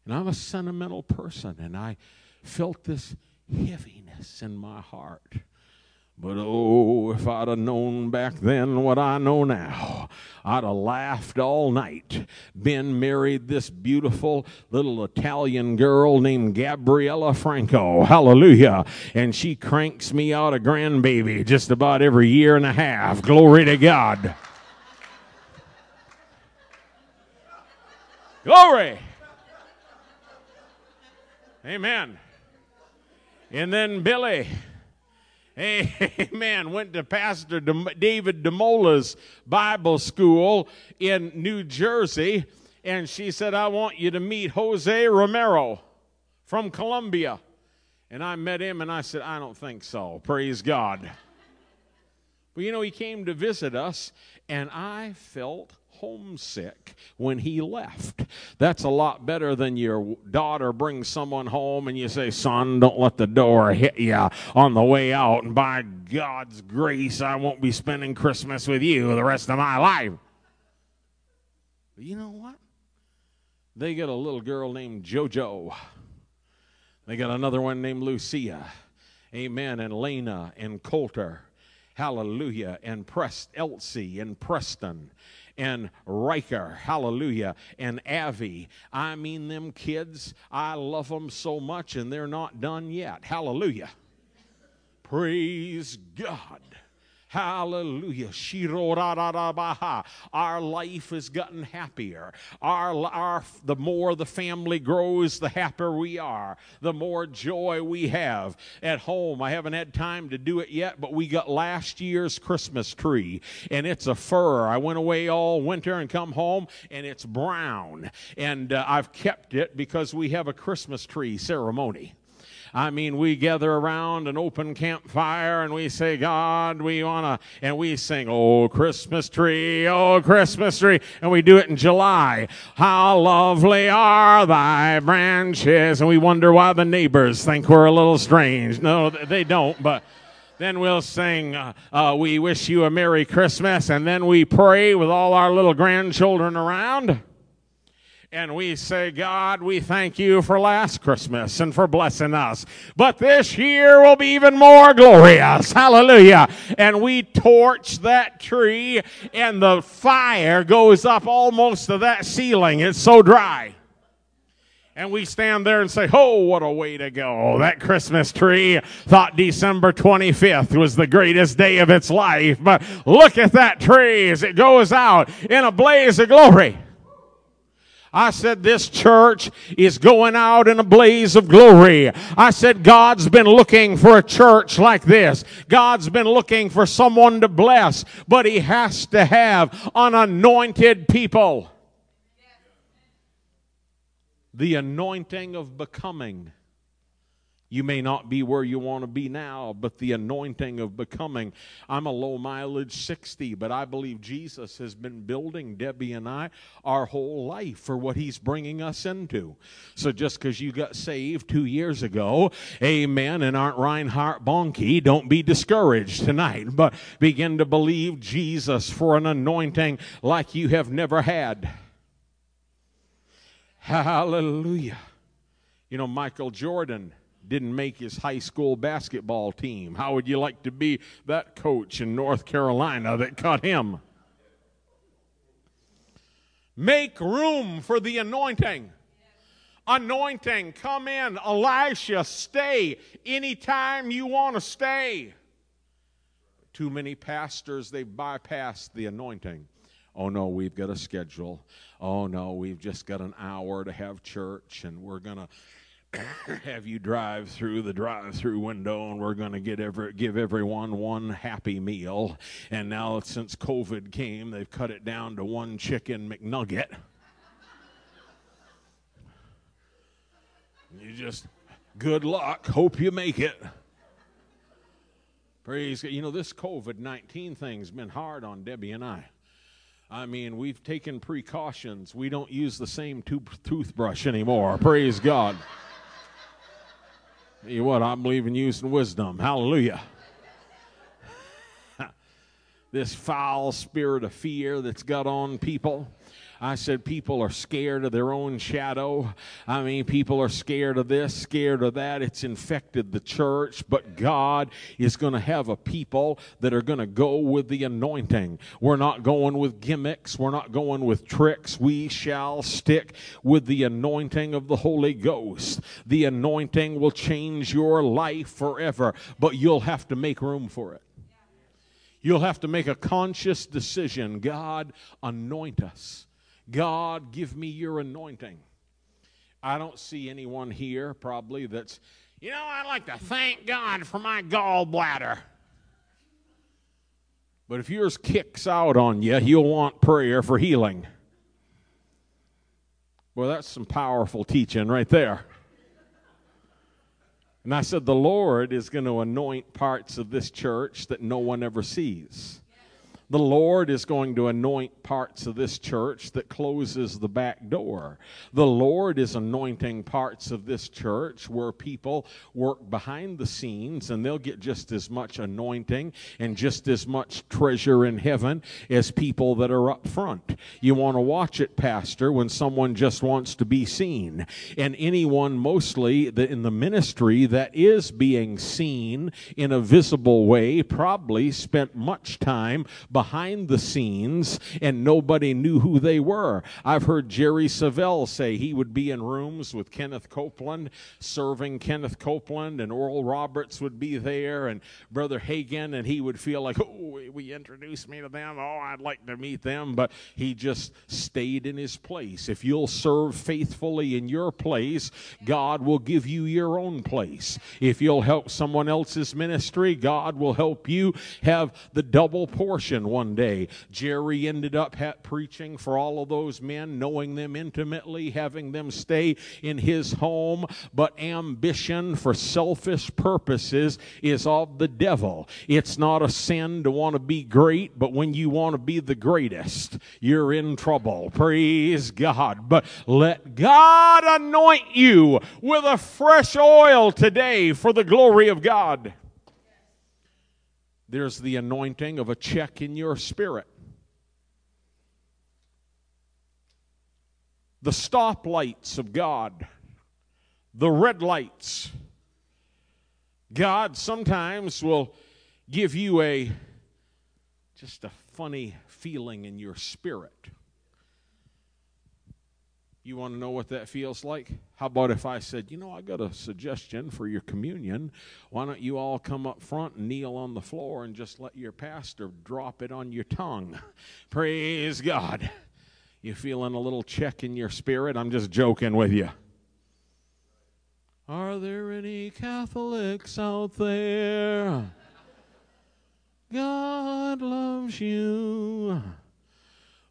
And I'm a sentimental person, and I felt this heaviness in my heart. But oh, if I'd have known back then what I know now, I'd have laughed all night. Ben married this beautiful little Italian girl named Gabriella Franco. Hallelujah. And she cranks me out a grandbaby just about every year and a half. Glory to God. Glory. Amen. And then Billy, *laughs* amen, went to Pastor David DeMola's Bible School in New Jersey. And she said, I want you to meet Jose Romero from Colombia. And I met him and I said, I don't think so. Praise God. But you know, he came to visit us, and I felt homesick when he left. That's a lot better than your daughter brings someone home and you say, Son, don't let the door hit you on the way out. And by God's grace, I won't be spending Christmas with you the rest of my life. But you know what? They got a little girl named JoJo. They got another one named Lucia. Amen. And Lena and Coulter. Hallelujah. And Prest Elsie and Preston and Riker, hallelujah, and Avi. I mean, them kids, I love them so much, and they're not done yet. Hallelujah. Praise God. Hallelujah. Our life has gotten happier. Our, our, the more the family grows, the happier we are, the more joy we have. At home, I haven't had time to do it yet, but we got last year's Christmas tree, and it's a fir. I went away all winter and come home, and it's brown. And uh, I've kept it because we have a Christmas tree ceremony. I mean, we gather around an open campfire and we say, God, we want to, and we sing, Oh, Christmas tree, oh, Christmas tree. And we do it in July. How lovely are thy branches. And we wonder why the neighbors think we're a little strange. No, they don't, but. Then we'll sing, uh, uh, We Wish You a Merry Christmas, and then we pray with all our little grandchildren around and we say, God, we thank you for last Christmas and for blessing us. But this year will be even more glorious. Hallelujah. And we torch that tree and the fire goes up almost to that ceiling. It's so dry. And we stand there and say, Oh, what a way to go. That Christmas tree thought December 25th was the greatest day of its life. But look at that tree as it goes out in a blaze of glory. I said, This church is going out in a blaze of glory. I said, God's been looking for a church like this. God's been looking for someone to bless, but He has to have an anointed people. The anointing of becoming you may not be where you want to be now, but the anointing of becoming. I'm a low mileage 60, but I believe Jesus has been building Debbie and I our whole life for what he's bringing us into. So just because you got saved two years ago, amen, and aren't Reinhard Bonnke, don't be discouraged tonight, but begin to believe Jesus for an anointing like you have never had. Hallelujah. You know, Michael Jordan didn't make his high school basketball team. How would you like to be that coach in North Carolina that cut him? Make room for the anointing. Anointing, come in. Elisha, stay anytime you want to stay. Too many pastors, they've bypassed the anointing. Oh no, we've got a schedule. Oh no, we've just got an hour to have church and we're going to have you drive through the drive-through window and we're going to get every, give everyone one happy meal and now since covid came they've cut it down to one chicken mcnugget You just, good luck. Hope you make it. Praise God. You know, this COVID 19 thing's been hard on Debbie and I. I mean, we've taken precautions. We don't use the same tooth- toothbrush anymore. Praise God. You what? I believe in using wisdom. Hallelujah. *laughs* this foul spirit of fear that's got on people. I said people are scared of their own shadow. I mean, people are scared of this, scared of that. It's infected the church, but God is going to have a people that are going to go with the anointing. We're not going with gimmicks, we're not going with tricks. We shall stick with the anointing of the Holy Ghost. The anointing will change your life forever, but you'll have to make room for it. You'll have to make a conscious decision. God, anoint us. God, give me your anointing. I don't see anyone here probably that's, you know, I'd like to thank God for my gallbladder. But if yours kicks out on you, you'll want prayer for healing. Well, that's some powerful teaching right there. And I said, the Lord is going to anoint parts of this church that no one ever sees. The Lord is going to anoint parts of this church that closes the back door. The Lord is anointing parts of this church where people work behind the scenes and they'll get just as much anointing and just as much treasure in heaven as people that are up front. You want to watch it, Pastor, when someone just wants to be seen. And anyone mostly in the ministry that is being seen in a visible way probably spent much time behind the scenes and nobody knew who they were. I've heard Jerry Savelle say he would be in rooms with Kenneth Copeland, serving Kenneth Copeland, and Oral Roberts would be there, and Brother Hagin, and he would feel like, oh, we introduced me to them. Oh, I'd like to meet them. But he just stayed in his place. If you'll serve faithfully in your place, God will give you your own place. If you'll help someone else's ministry, God will help you have the double portion one day. Jerry ended up ha- preaching for all of those men, knowing them intimately, having them stay in his home. But ambition for selfish purposes is of the devil. It's not a sin to want to be great, but when you want to be the greatest, you're in trouble. Praise God. But let God anoint you with a fresh oil today for the glory of God. There's the anointing of a check in your spirit. The stoplights of God, the red lights. God sometimes will give you a just a funny feeling in your spirit. You want to know what that feels like? How about if I said, you know, I got a suggestion for your communion. Why don't you all come up front and kneel on the floor and just let your pastor drop it on your tongue? *laughs* Praise God. You feeling a little check in your spirit? I'm just joking with you. Are there any Catholics out there? God loves you.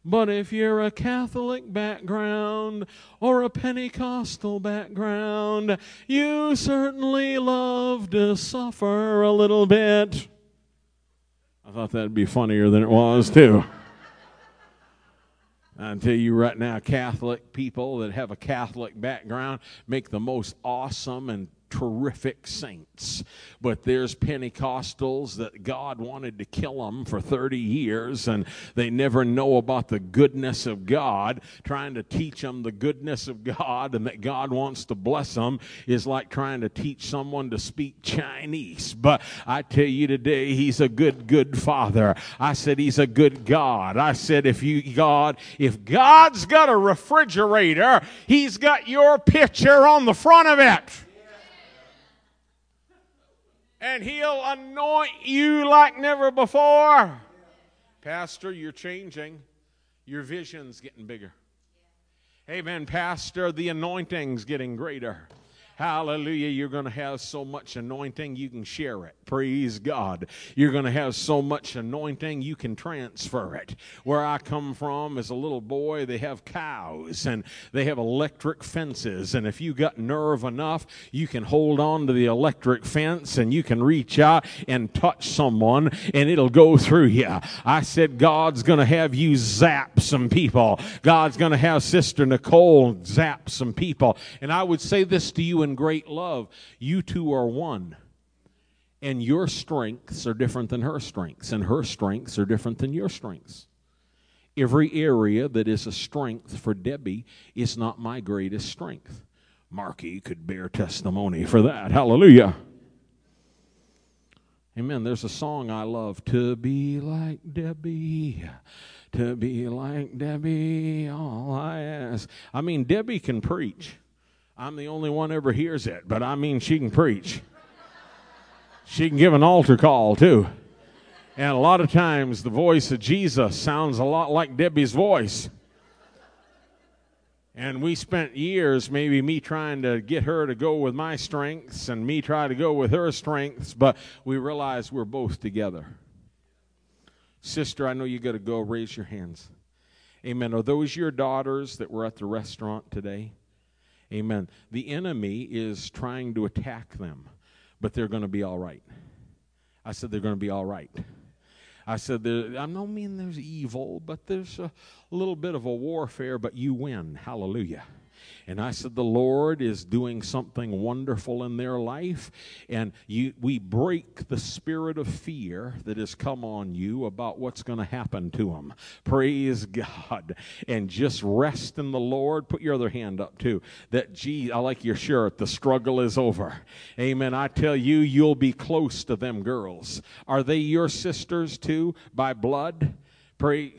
But if you're a Catholic background or a Pentecostal background, you certainly love to suffer a little bit. I thought that'd be funnier than it was, too. Tell you right now, Catholic people that have a Catholic background make the most awesome and terrific saints. But there's Pentecostals that God wanted to kill them for 30 years and they never know about the goodness of God. Trying to teach them the goodness of God and that God wants to bless them is like trying to teach someone to speak Chinese. But I tell you today, He's a good, good Father. I said He's a good God. I said, if you, God, if God's got a refrigerator, He's got your picture on the front of it and he'll anoint you like never before. Pastor, you're changing. Your vision's getting bigger. Amen, Pastor. The anointing's getting greater. Hallelujah. You're going to have so much anointing, you can share it. Praise God. You're going to have so much anointing, you can transfer it. Where I come from as a little boy, they have cows and they have electric fences. And if you got nerve enough, you can hold on to the electric fence and you can reach out and touch someone and it'll go through you. I said, God's going to have you zap some people. God's going to have Sister Nicole zap some people. And I would say this to you in great love you two are one. And your strengths are different than her strengths, and her strengths are different than your strengths. Every area that is a strength for Debbie is not my greatest strength. Marky could bear testimony for that. Hallelujah. Amen. There's a song I love to be like Debbie. To be like Debbie, all I ask. I mean, Debbie can preach. I'm the only one ever hears it, but I mean, she can preach. She can give an altar call too. And a lot of times the voice of Jesus sounds a lot like Debbie's voice. And we spent years, maybe me trying to get her to go with my strengths and me try to go with her strengths, but we realized we're both together. Sister, I know you got to go. Raise your hands. Amen. Are those your daughters that were at the restaurant today? Amen. The enemy is trying to attack them, but they're going to be all right. I said they're going to be all right. I said, I don't mean there's evil, but there's a little bit of a warfare, but you win. Hallelujah. And I said, The Lord is doing something wonderful in their life. And you, we break the spirit of fear that has come on you about what's going to happen to them. Praise God. And just rest in the Lord. Put your other hand up too. That, gee, I like your shirt. The struggle is over. Amen. I tell you, you'll be close to them girls. Are they your sisters too by blood? Pray.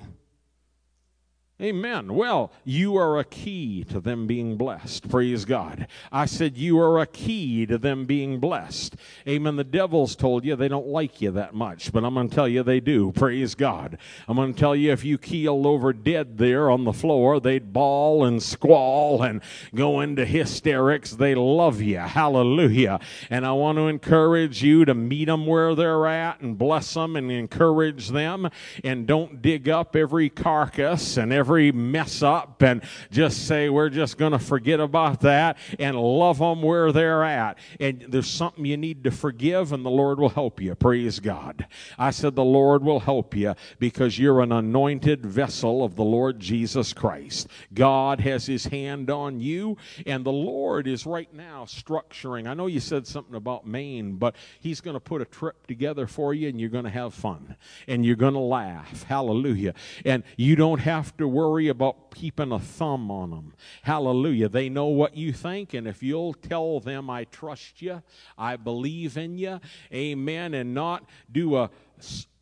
Amen. Well, you are a key to them being blessed. Praise God. I said you are a key to them being blessed. Amen. The devil's told you they don't like you that much, but I'm going to tell you they do. Praise God. I'm going to tell you if you keeled over dead there on the floor, they'd bawl and squall and go into hysterics. They love you. Hallelujah. And I want to encourage you to meet them where they're at and bless them and encourage them. And don't dig up every carcass and every every mess up and just say, we're just going to forget about that and love them where they're at. And there's something you need to forgive, and the Lord will help you. Praise God. I said, the Lord will help you because you're an anointed vessel of the Lord Jesus Christ. God has his hand on you, and the Lord is right now structuring. I know you said something about Maine, but he's going to put a trip together for you, and you're going to have fun, and you're going to laugh. Hallelujah. And you don't have to worry about keeping a thumb on them. Hallelujah. They know what you think, and if you'll tell them, I trust you, I believe in you, amen, and not do a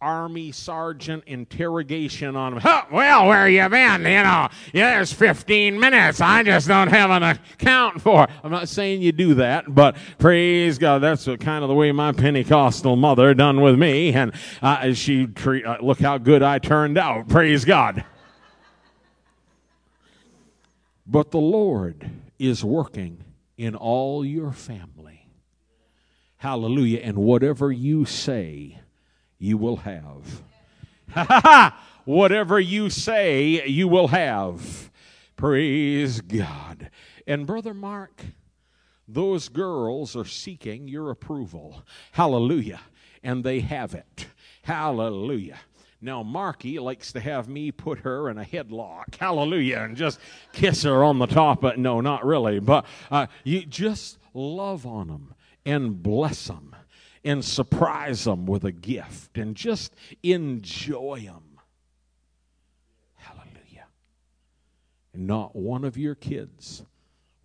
army sergeant interrogation on them. Well, where you been? You know, yeah, there's 15 minutes. I just don't have an account for. I'm not saying you do that, but praise God, that's kind of the way my Pentecostal mother done with me, and uh, she treat, uh, look how good I turned out. Praise God. But the Lord is working in all your family. Hallelujah. And whatever you say, you will have. *laughs* whatever you say, you will have. Praise God. And Brother Mark, those girls are seeking your approval. Hallelujah. And they have it. Hallelujah. Now, Marky likes to have me put her in a headlock, hallelujah, and just kiss her on the top. But no, not really. But uh, you just love on them and bless them and surprise them with a gift and just enjoy them. Hallelujah. And not one of your kids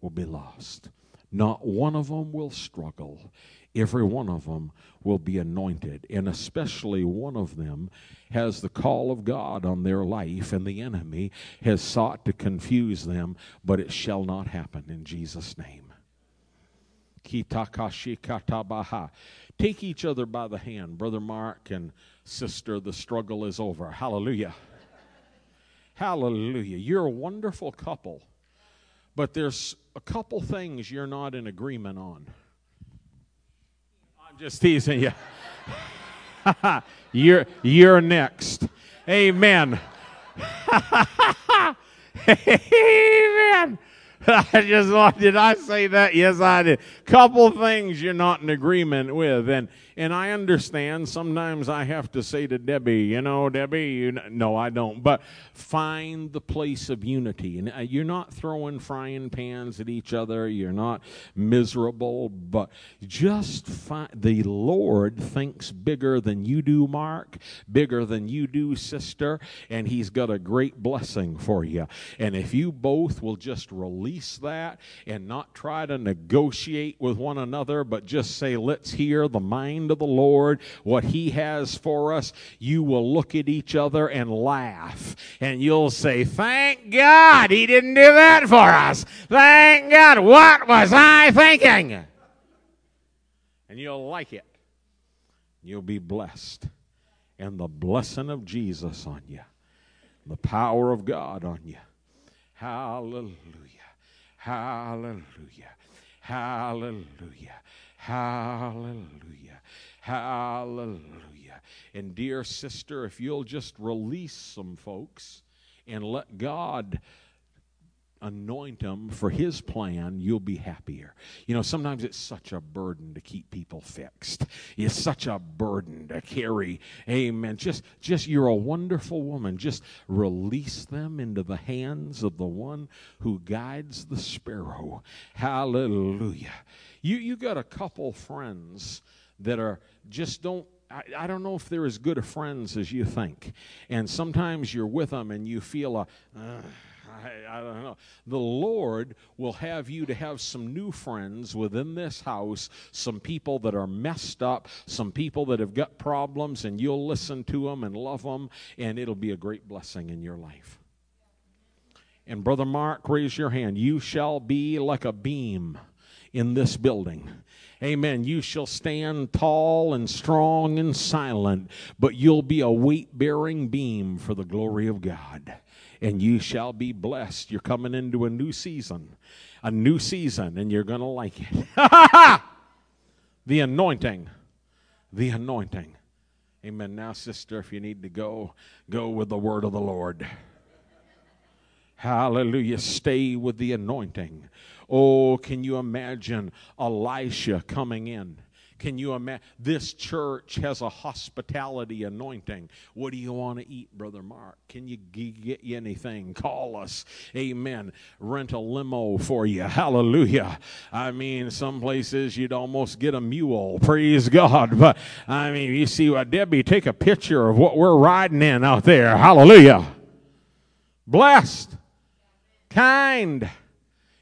will be lost. Not one of them will struggle every one of them will be anointed. And especially one of them has the call of God on their life, and the enemy has sought to confuse them, but it shall not happen in Jesus' name. Kitakashi katabaha. Take each other by the hand, Brother Mark and Sister. The struggle is over. Hallelujah. Hallelujah. You're a wonderful couple, but there's a couple things you're not in agreement on. Just teasing you. *laughs* you're, you're next. Amen. *laughs* Amen. *laughs* I just did I say that? Yes, I did. Couple things you're not in agreement with, and and I understand sometimes I have to say to Debbie, you know, Debbie, you know, no, I don't. But find the place of unity. And uh, you're not throwing frying pans at each other. You're not miserable. But just find the Lord thinks bigger than you do, Mark, bigger than you do, sister. And He's got a great blessing for you. And if you both will just release that and not try to negotiate with one another, but just say, let's hear the mind mind of the Lord, what He has for us, you will look at each other and laugh. And you'll say, Thank God He didn't do that for us. Thank God. What was I thinking? And you'll like it. You'll be blessed. And the blessing of Jesus on you, the power of God on you. Hallelujah. Hallelujah. Hallelujah. Hallelujah. Hallelujah. And dear sister, if you'll just release some folks and let God anoint them for his plan, you'll be happier. You know, sometimes it's such a burden to keep people fixed. It's such a burden to carry. Amen. Just just you're a wonderful woman. Just release them into the hands of the one who guides the sparrow. Hallelujah. You you got a couple friends that are just don't I, don't know if they're as good of friends as you think. And sometimes you're with them and you feel a, uh, I, I, don't know. The Lord will have you to have some new friends within this house, some people that are messed up, some people that have got problems, and you'll listen to them and love them, and it'll be a great blessing in your life. And Brother Mark, raise your hand. You shall be like a beam in this building. Amen. You shall stand tall and strong and silent, but you'll be a weight bearing beam for the glory of God. And you shall be blessed. You're coming into a new season, a new season, and you're going to like it. *laughs* the anointing. The anointing. Amen. Now, sister, if you need to go, go with the word of the Lord. Hallelujah. Stay with the anointing. Oh, can you imagine Elisha coming in? Can you imagine? This church has a hospitality anointing. What do you want to eat, Brother Mark? Can you get you anything? Call us. Amen. Rent a limo for you. Hallelujah. I mean, some places you'd almost get a mule. Praise God. But I mean, you see what Debbie, take a picture of what we're riding in out there. Hallelujah. Blessed, kind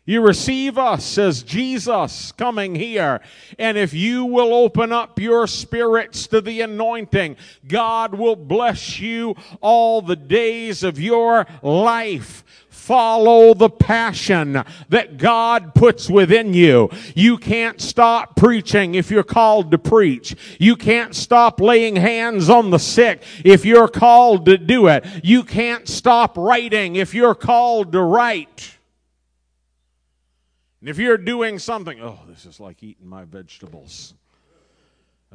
you receive us as Jesus coming here. And if you will open up your spirits to the anointing, God will bless you all the days of your life follow the passion that God puts within you. You can't stop preaching if you're called to preach. You can't stop laying hands on the sick if you're called to do it. You can't stop writing if you're called to write. And if you're doing something, oh, this is like eating my vegetables.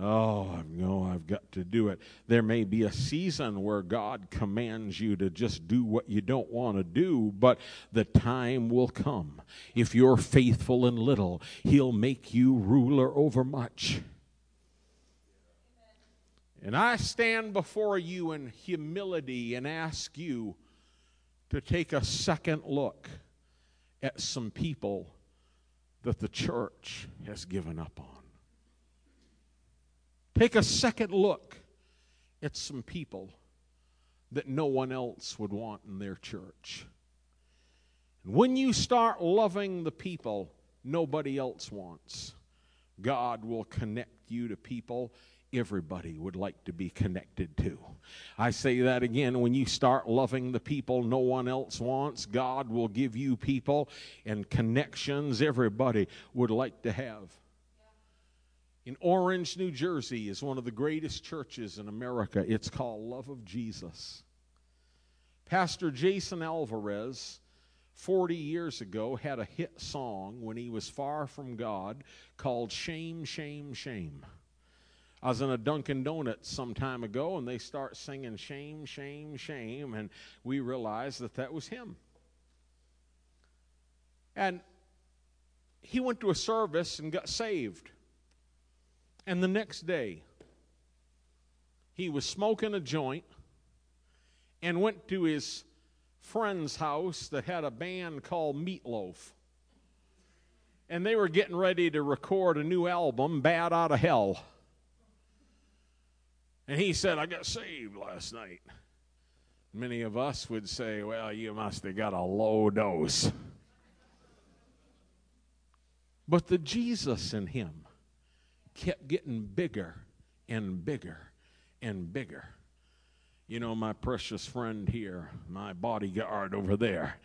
Oh, no, I've got to do it. There may be a season where God commands you to just do what you don't want to do, but the time will come. If you're faithful in little, He'll make you ruler over much. And I stand before you in humility and ask you to take a second look at some people that the church has given up on. Take a second look at some people that no one else would want in their church. And when you start loving the people nobody else wants, God will connect you to people everybody would like to be connected to. I say that again when you start loving the people no one else wants, God will give you people and connections everybody would like to have. In Orange, New Jersey, is one of the greatest churches in America. It's called Love of Jesus. Pastor Jason Alvarez 40 years ago had a hit song when he was far from God called Shame, Shame, Shame. I was in a Dunkin' Donuts some time ago and they start singing Shame, Shame, Shame, and we realized that that was him. And he went to a service and got saved. And the next day, he was smoking a joint and went to his friend's house that had a band called Meatloaf. And they were getting ready to record a new album, Bat Out of Hell. And he said, I got saved last night. Many of us would say, Well, you must have got a low dose. But the Jesus in him kept getting bigger and bigger and bigger. You know, my precious friend here, my bodyguard over there,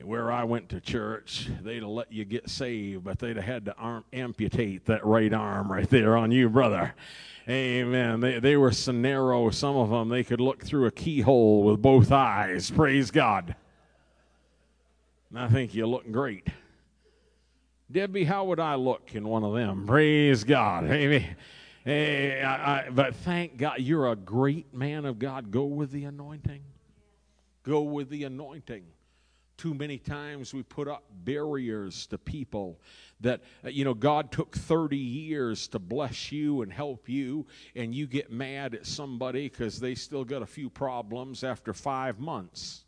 where I went to church, they'd have let you get saved, but they'd have had to arm, amputate that right arm right there on you, brother. Amen. They, they were so narrow, some of them, they could look through a keyhole with both eyes. Praise God. And I think you look great. Debbie, how would I look in one of them? Praise God. Amen. Hey, I, I, but thank God you're a great man of God. Go with the anointing. Go with the anointing. Too many times we put up barriers to people that, uh, you know, God took 30 years to bless you and help you, and you get mad at somebody because they still got a few problems after five months.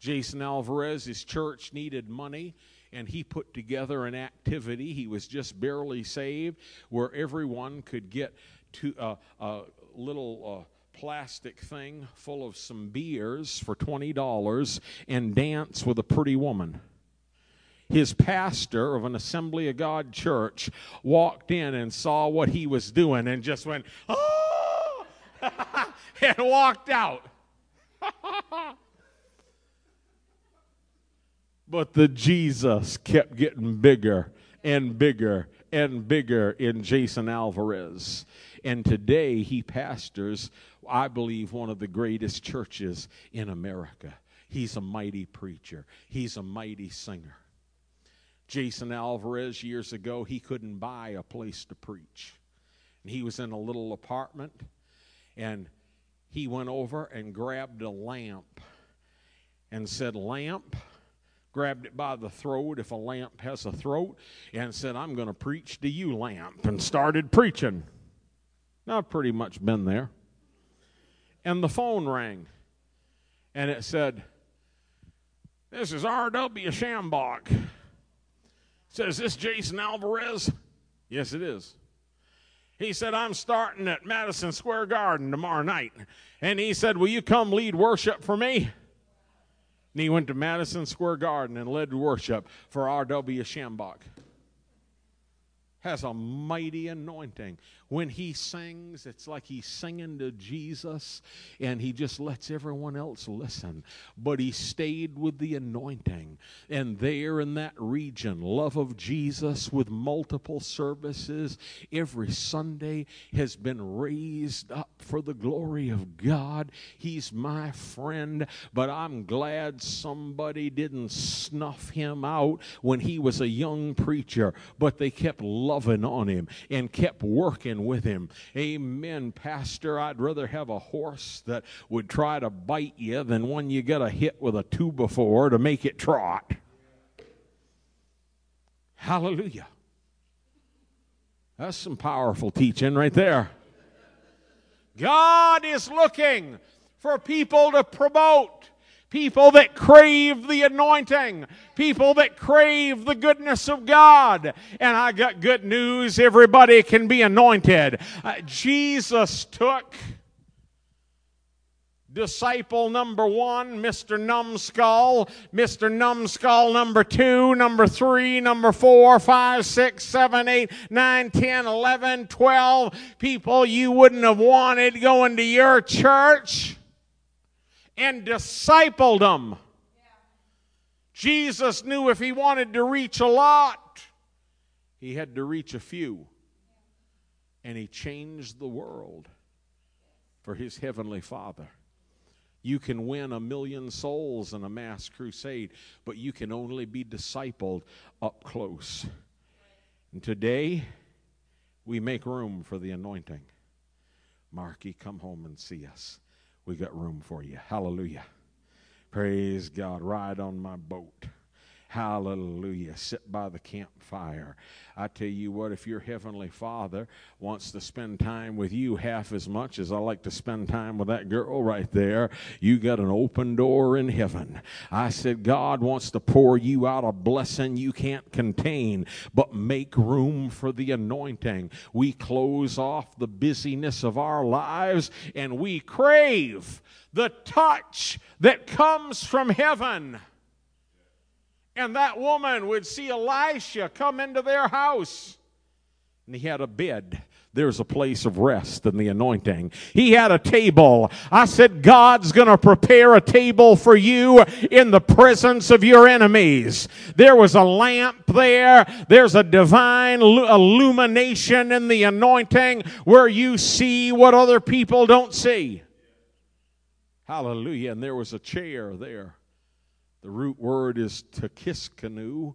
Jason Alvarez, his church needed money and he put together an activity. He was just barely saved, where everyone could get to uh, a little. Uh, plastic thing full of some beers for $20 and dance with a pretty woman. His pastor of an Assembly of God church walked in and saw what he was doing and just went, oh, *laughs* and walked out. *laughs* But the Jesus kept getting bigger and bigger and bigger in Jason Alvarez. And today he pastors, I believe, one of the greatest churches in America. He's a mighty preacher, he's a mighty singer. Jason Alvarez, years ago, he couldn't buy a place to preach. And he was in a little apartment, and he went over and grabbed a lamp and said, Lamp, grabbed it by the throat, if a lamp has a throat, and said, I'm going to preach to you, lamp, and started preaching. Now, I've pretty much been there. And the phone rang, and it said, This is R.W. Schambach. Says, This Jason Alvarez? Yes, it is. He said, I'm starting at Madison Square Garden tomorrow night. And he said, Will you come lead worship for me? And he went to Madison Square Garden and led worship for R.W. Schambach. Has a mighty anointing when he sings, it's like he's singing to Jesus and he just lets everyone else listen. But he stayed with the anointing. And there in that region, love of Jesus with multiple services every Sunday has been raised up for the glory of God. He's my friend, but I'm glad somebody didn't snuff him out when he was a young preacher, but they kept loving on him and kept working with him. Amen, Pastor. I'd rather have a horse that would try to bite you than one you got a hit with a two before to make it trot. Hallelujah. That's some powerful teaching right there. God is looking for people to promote people that crave the anointing, people that crave the goodness of God. And I got good news everybody can be anointed. Uh, Jesus took disciple number one, Mr. Numbskull, Mr. Numbskull number two, number three, number four, five, six, seven, eight, nine, ten, eleven, twelve people you wouldn't have wanted going to your church and discipled them. Jesus knew if he wanted to reach a lot, he had to reach a few. And he changed the world for his heavenly Father. You can win a million souls in a mass crusade, but you can only be discipled up close. And today, we make room for the anointing. Marky, come home and see us. We got room for you. Hallelujah. Praise God. Ride on my boat. Hallelujah. Sit by the campfire. I tell you what, if your Heavenly Father wants to spend time with you half as much as I like to spend time with that girl right there, you got an open door in heaven. I said, God wants to pour you out a blessing you can't contain, but make room for the anointing. We close off the busyness of our lives and we crave the touch that comes from heaven. And that woman would see Elisha come into their house. And he had a bed. There's a place of rest in the anointing. He had a table. I said, God's going to prepare a table for you in the presence of your enemies. There was a lamp there. There's a divine illumination in the anointing where you see what other people don't see. Hallelujah. And there was a chair there. The root word is tekiskanu,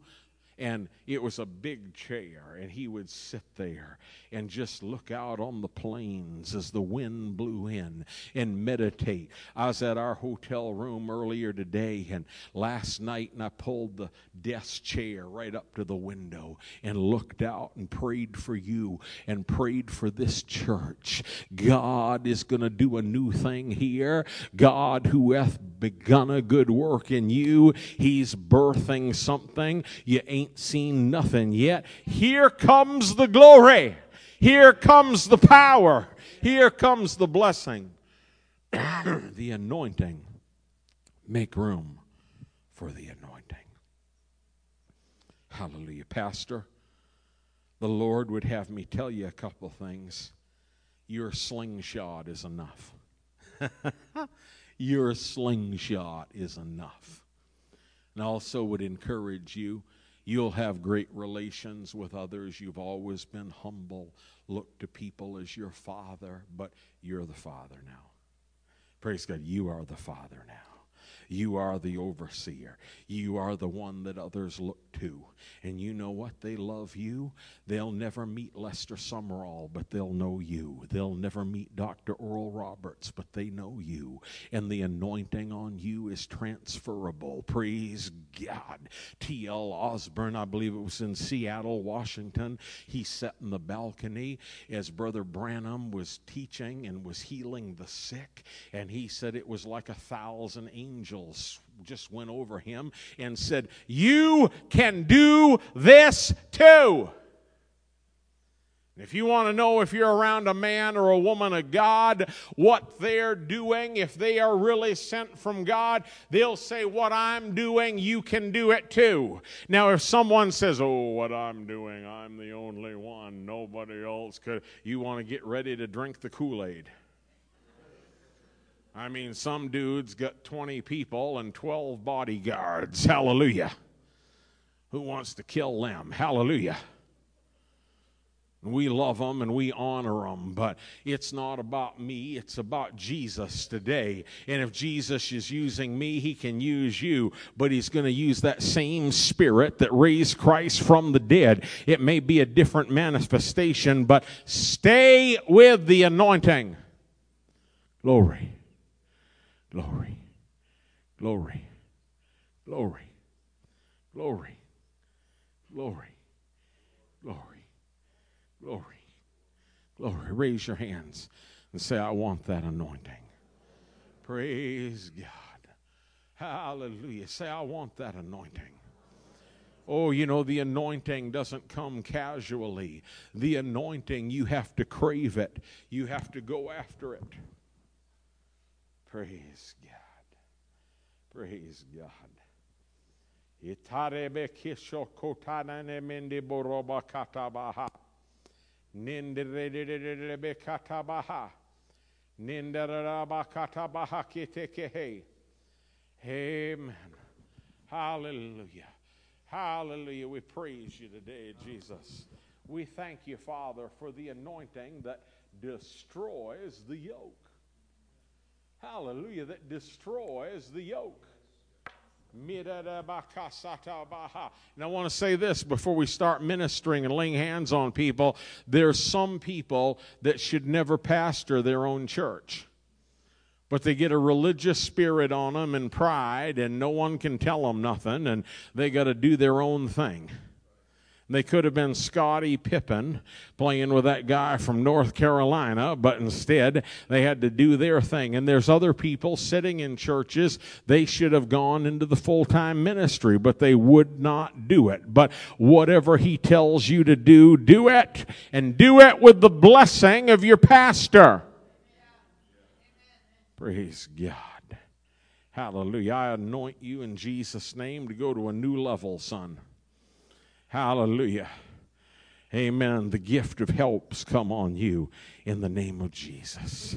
and it was a big chair, and he would sit there and just look out on the plains as the wind blew in and meditate. I was at our hotel room earlier today and last night, and I pulled the desk chair right up to the window and looked out and prayed for you and prayed for this church. God is going to do a new thing here. God, who hath begun a good work in you, He's birthing something you ain't seen nothing yet. Here comes the glory. Here comes the power. Here comes the blessing. *clears throat* the anointing. Make room for the anointing. Hallelujah. Pastor, the Lord would have me tell you a couple things. Your slingshot is enough. *laughs* Your slingshot is enough. And also would encourage you You'll have great relations with others. You've always been humble. Look to people as your father, but you're the father now. Praise God, you are the father now. You are the overseer. You are the one that others look to. And you know what? They love you. They'll never meet Lester Sumrall, but they'll know you. They'll never meet Dr. Oral Roberts, but they know you. And the anointing on you is transferable. Praise God. T.L. Osborn, I believe it was in Seattle, Washington. He sat in the balcony as Brother Branham was teaching and was healing the sick. And he said it was like a thousand angels angels just went over him and said, You can do this too. If you want to know if you're around a man or a woman of God, what they're doing, if they are really sent from God, they'll say, What I'm doing, you can do it too. Now, if someone says, Oh, what I'm doing, I'm the only one, nobody else could, you want to get ready to drink the Kool Aid. I mean, some dude's got 20 people and 12 bodyguards. Hallelujah. Who wants to kill them? Hallelujah. We love them and we honor them, but it's not about me. It's about Jesus today. And if Jesus is using me, he can use you, but he's going to use that same spirit that raised Christ from the dead. It may be a different manifestation, but stay with the anointing. Glory. Glory, glory, glory, glory, glory, glory, glory, glory. Raise your hands and say, I want that anointing. Praise God. Hallelujah. Say, I want that anointing. Oh, you know, the anointing doesn't come casually. The anointing, you have to crave it, you have to go after it. Praise God. Praise God. Itarebe kisho kotanane mende boroba katabaha. Ninderebe katabaha. Ninderaba katabaha kitekehe. Amen. Hallelujah. Hallelujah. We praise you today, Jesus. We thank you, Father, for the anointing that destroys the yoke. Hallelujah, that destroys the yoke. And I want to say this before we start ministering and laying hands on people. There's some people that should never pastor their own church. But they get a religious spirit on them and pride, and no one can tell them nothing, and they got to do their own thing. They could have been Scottie Pippen playing with that guy from North Carolina, but instead they had to do their thing. And there's other people sitting in churches, they should have gone into the full time ministry, but they would not do it. But whatever he tells you to do, do it, and do it with the blessing of your pastor. Praise God. Hallelujah. I anoint you in Jesus' name to go to a new level, son. Hallelujah. Amen. The gift of helps come on you in the name of Jesus.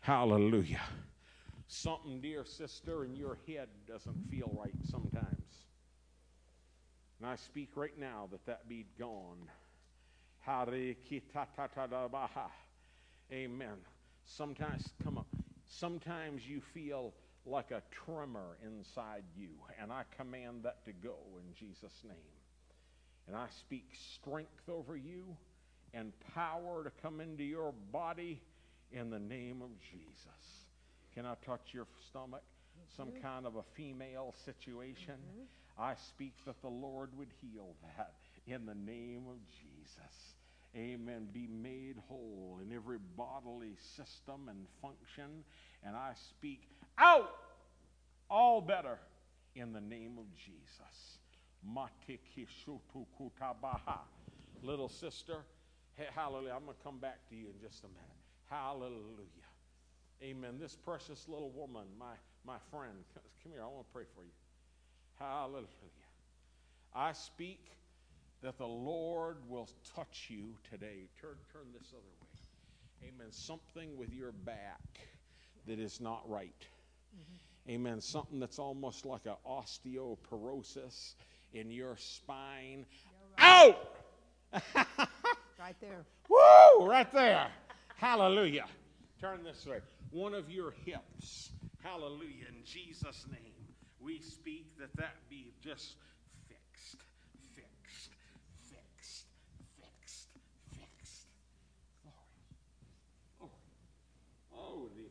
Hallelujah. Something, dear sister, in your head doesn't feel right sometimes. And I speak right now that that be gone. Amen. Sometimes, come on. Sometimes you feel like a tremor inside you, and I command that to go in Jesus' name. And I speak strength over you and power to come into your body in the name of Jesus. Can I touch your stomach? Some mm-hmm. kind of a female situation. Mm-hmm. I speak that the Lord would heal that in the name of Jesus. Amen. Be made whole in every bodily system and function. And I speak out all better in the name of Jesus. Little sister, hallelujah. I'm going to come back to you in just a minute. Hallelujah. Amen. This precious little woman, my, my friend, *laughs* come here. I want to pray for you. Hallelujah. I speak that the Lord will touch you today. Turn, turn this other way. Amen. Something with your back that is not right. Mm-hmm. Amen. Something that's almost like an osteoporosis in your spine. Right. Out! *laughs* right there. Woo! Right there. Hallelujah. Turn this way. One of your hips. Hallelujah. In Jesus' name, we speak that that be just fixed, fixed, fixed, fixed, fixed. Glory. Oh, the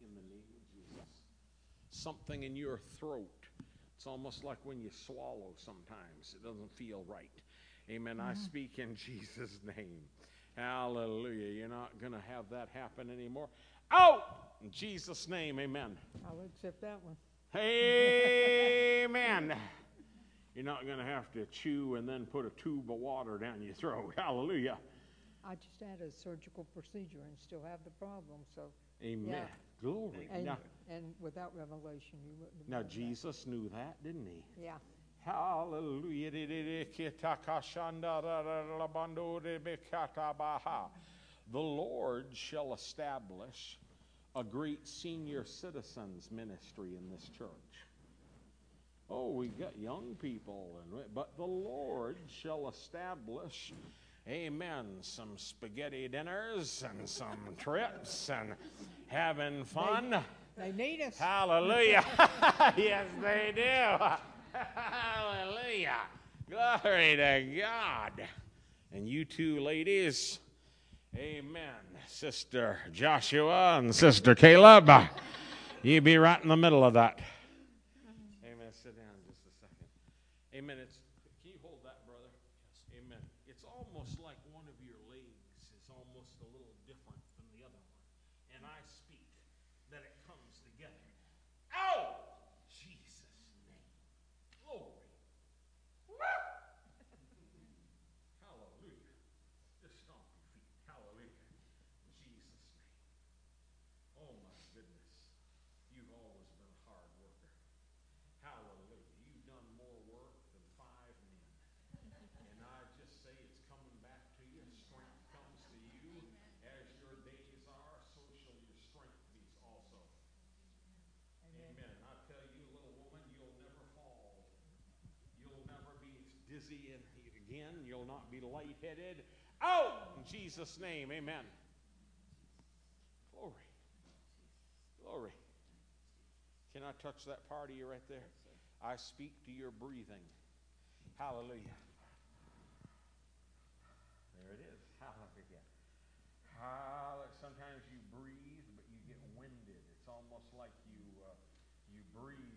in the name of Jesus something in your throat. It's almost like when you swallow sometimes, it doesn't feel right. Amen. Mm-hmm. I speak in *laughs* Jesus' name. Hallelujah. You're not going to have that happen anymore. Out! In Jesus' name, amen. I'll accept that one. Amen. *laughs* You're not going to have to chew and then put a tube of water down your throat. *laughs* Hallelujah. I just had a surgical procedure and still have the problem, so. Amen. Yeah. Glory. And, now, and without revelation, you wouldn't have Now, Jesus that. knew that, didn't he? Yeah. Hallelujah. The Lord shall establish a great senior citizens ministry in this church. Oh, we've got young people, and but the Lord shall establish Amen. Some spaghetti dinners and some trips and having fun. They, they need us. Hallelujah. *laughs* *laughs* yes, they do. *laughs* Hallelujah. Glory to God. And you two ladies, amen. Sister Joshua and Sister Caleb, you be right in the middle of that. Amen. Sit down just a second. Amen. It's and again. You'll not be lightheaded. Oh, in Jesus' name, amen. Glory. Glory. Can I touch that part of you right there? I speak to your breathing. Hallelujah. There it is. Hallelujah. Hallelujah. Sometimes you breathe, but you get winded. It's almost like you uh, you breathe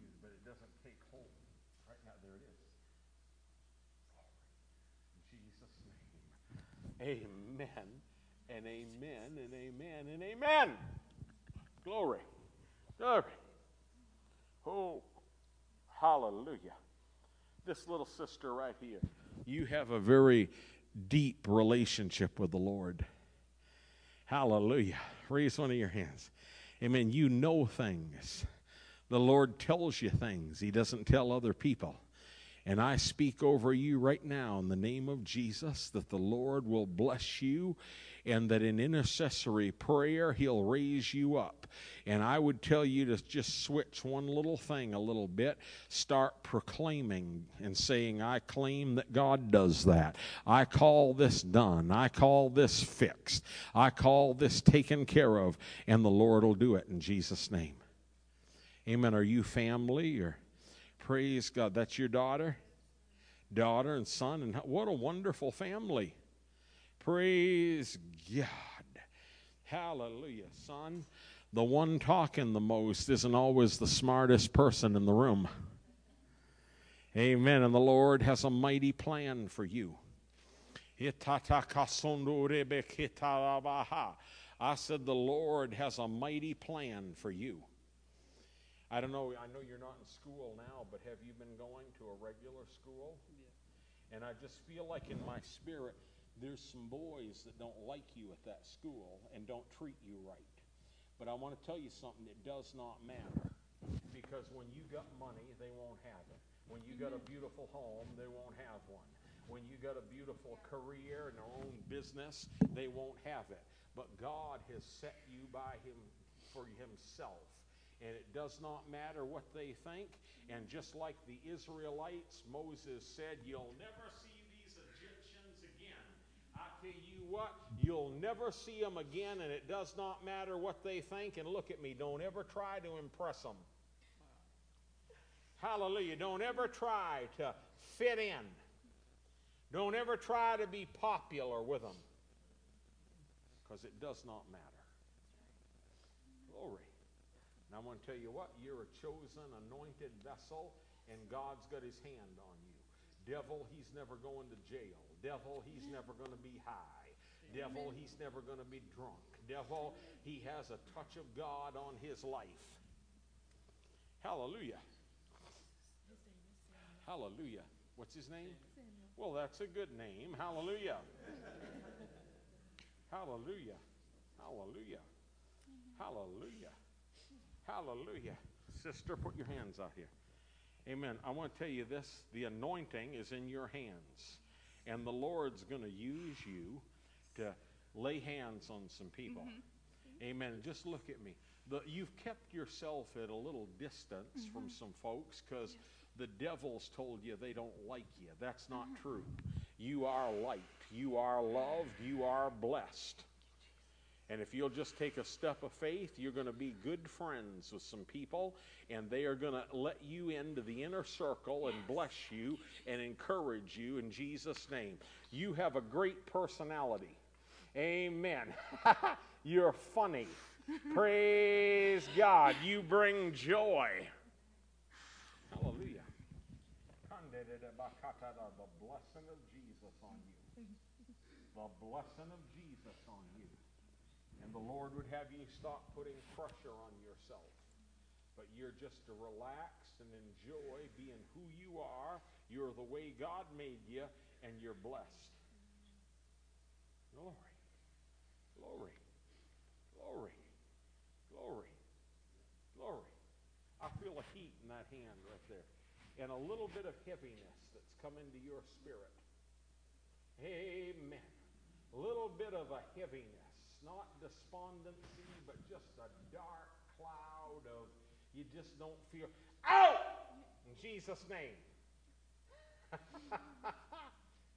Amen and amen and amen and amen. Glory. Glory. Oh, hallelujah. This little sister right here, you have a very deep relationship with the Lord. Hallelujah. Raise one of your hands. Amen. You know things. The Lord tells you things, He doesn't tell other people. And I speak over you right now in the name of Jesus that the Lord will bless you and that in intercessory prayer, He'll raise you up. And I would tell you to just switch one little thing a little bit. Start proclaiming and saying, I claim that God does that. I call this done. I call this fixed. I call this taken care of. And the Lord will do it in Jesus' name. Amen. Are you family or praise God? That's your daughter? Daughter and son, and what a wonderful family. Praise God. Hallelujah, son. The one talking the most isn't always the smartest person in the room. Amen. And the Lord has a mighty plan for you. I said, The Lord has a mighty plan for you. I don't know, I know you're not in school now, but have you been going to a regular school? Yeah. And I just feel like in my spirit, there's some boys that don't like you at that school and don't treat you right. But I want to tell you something, that does not matter. Because when you got money, they won't have it. When you got a mm-hmm. beautiful home, they won't have one. When you got a beautiful career and their own business, they won't have it. But God has set you by him for himself. And it does not matter what they think. And just like the Israelites, Moses said, You'll never see these Egyptians again. I tell you what, you'll never see them again, and it does not matter what they think. And look at me, don't ever try to impress them. Hallelujah. Don't ever try to fit in. Don't ever try to be popular with them. Because it does not matter. Glory. And I'm going to tell you what, you're a chosen, anointed vessel, and God's got his hand on you. Devil, he's never going to jail. Devil, he's never going to be high. Devil, he's never going to be drunk. Devil, he has a touch of God on his life. Hallelujah. Hallelujah. What's his name? Well, that's a good name. Hallelujah. Hallelujah. Hallelujah. Hallelujah. Hallelujah. Sister, put your hands out here. Amen. I want to tell you this the anointing is in your hands. And the Lord's going to use you to lay hands on some people. Mm-hmm. Amen. Just look at me. The, you've kept yourself at a little distance mm-hmm. from some folks because yes. the devil's told you they don't like you. That's not mm-hmm. true. You are liked, you are loved, you are blessed. And if you'll just take a step of faith, you're going to be good friends with some people, and they are going to let you into the inner circle and bless you and encourage you in Jesus' name. You have a great personality. Amen. *laughs* you're funny. *laughs* Praise God. You bring joy. Hallelujah. The blessing of Jesus on you. The blessing of Jesus on you. And the Lord would have you stop putting pressure on yourself. But you're just to relax and enjoy being who you are. You're the way God made you, and you're blessed. Glory. Glory. Glory. Glory. Glory. I feel a heat in that hand right there. And a little bit of heaviness that's come into your spirit. Amen. A little bit of a heaviness not despondency, but just a dark cloud of you just don't feel. Out! In Jesus' name. *laughs*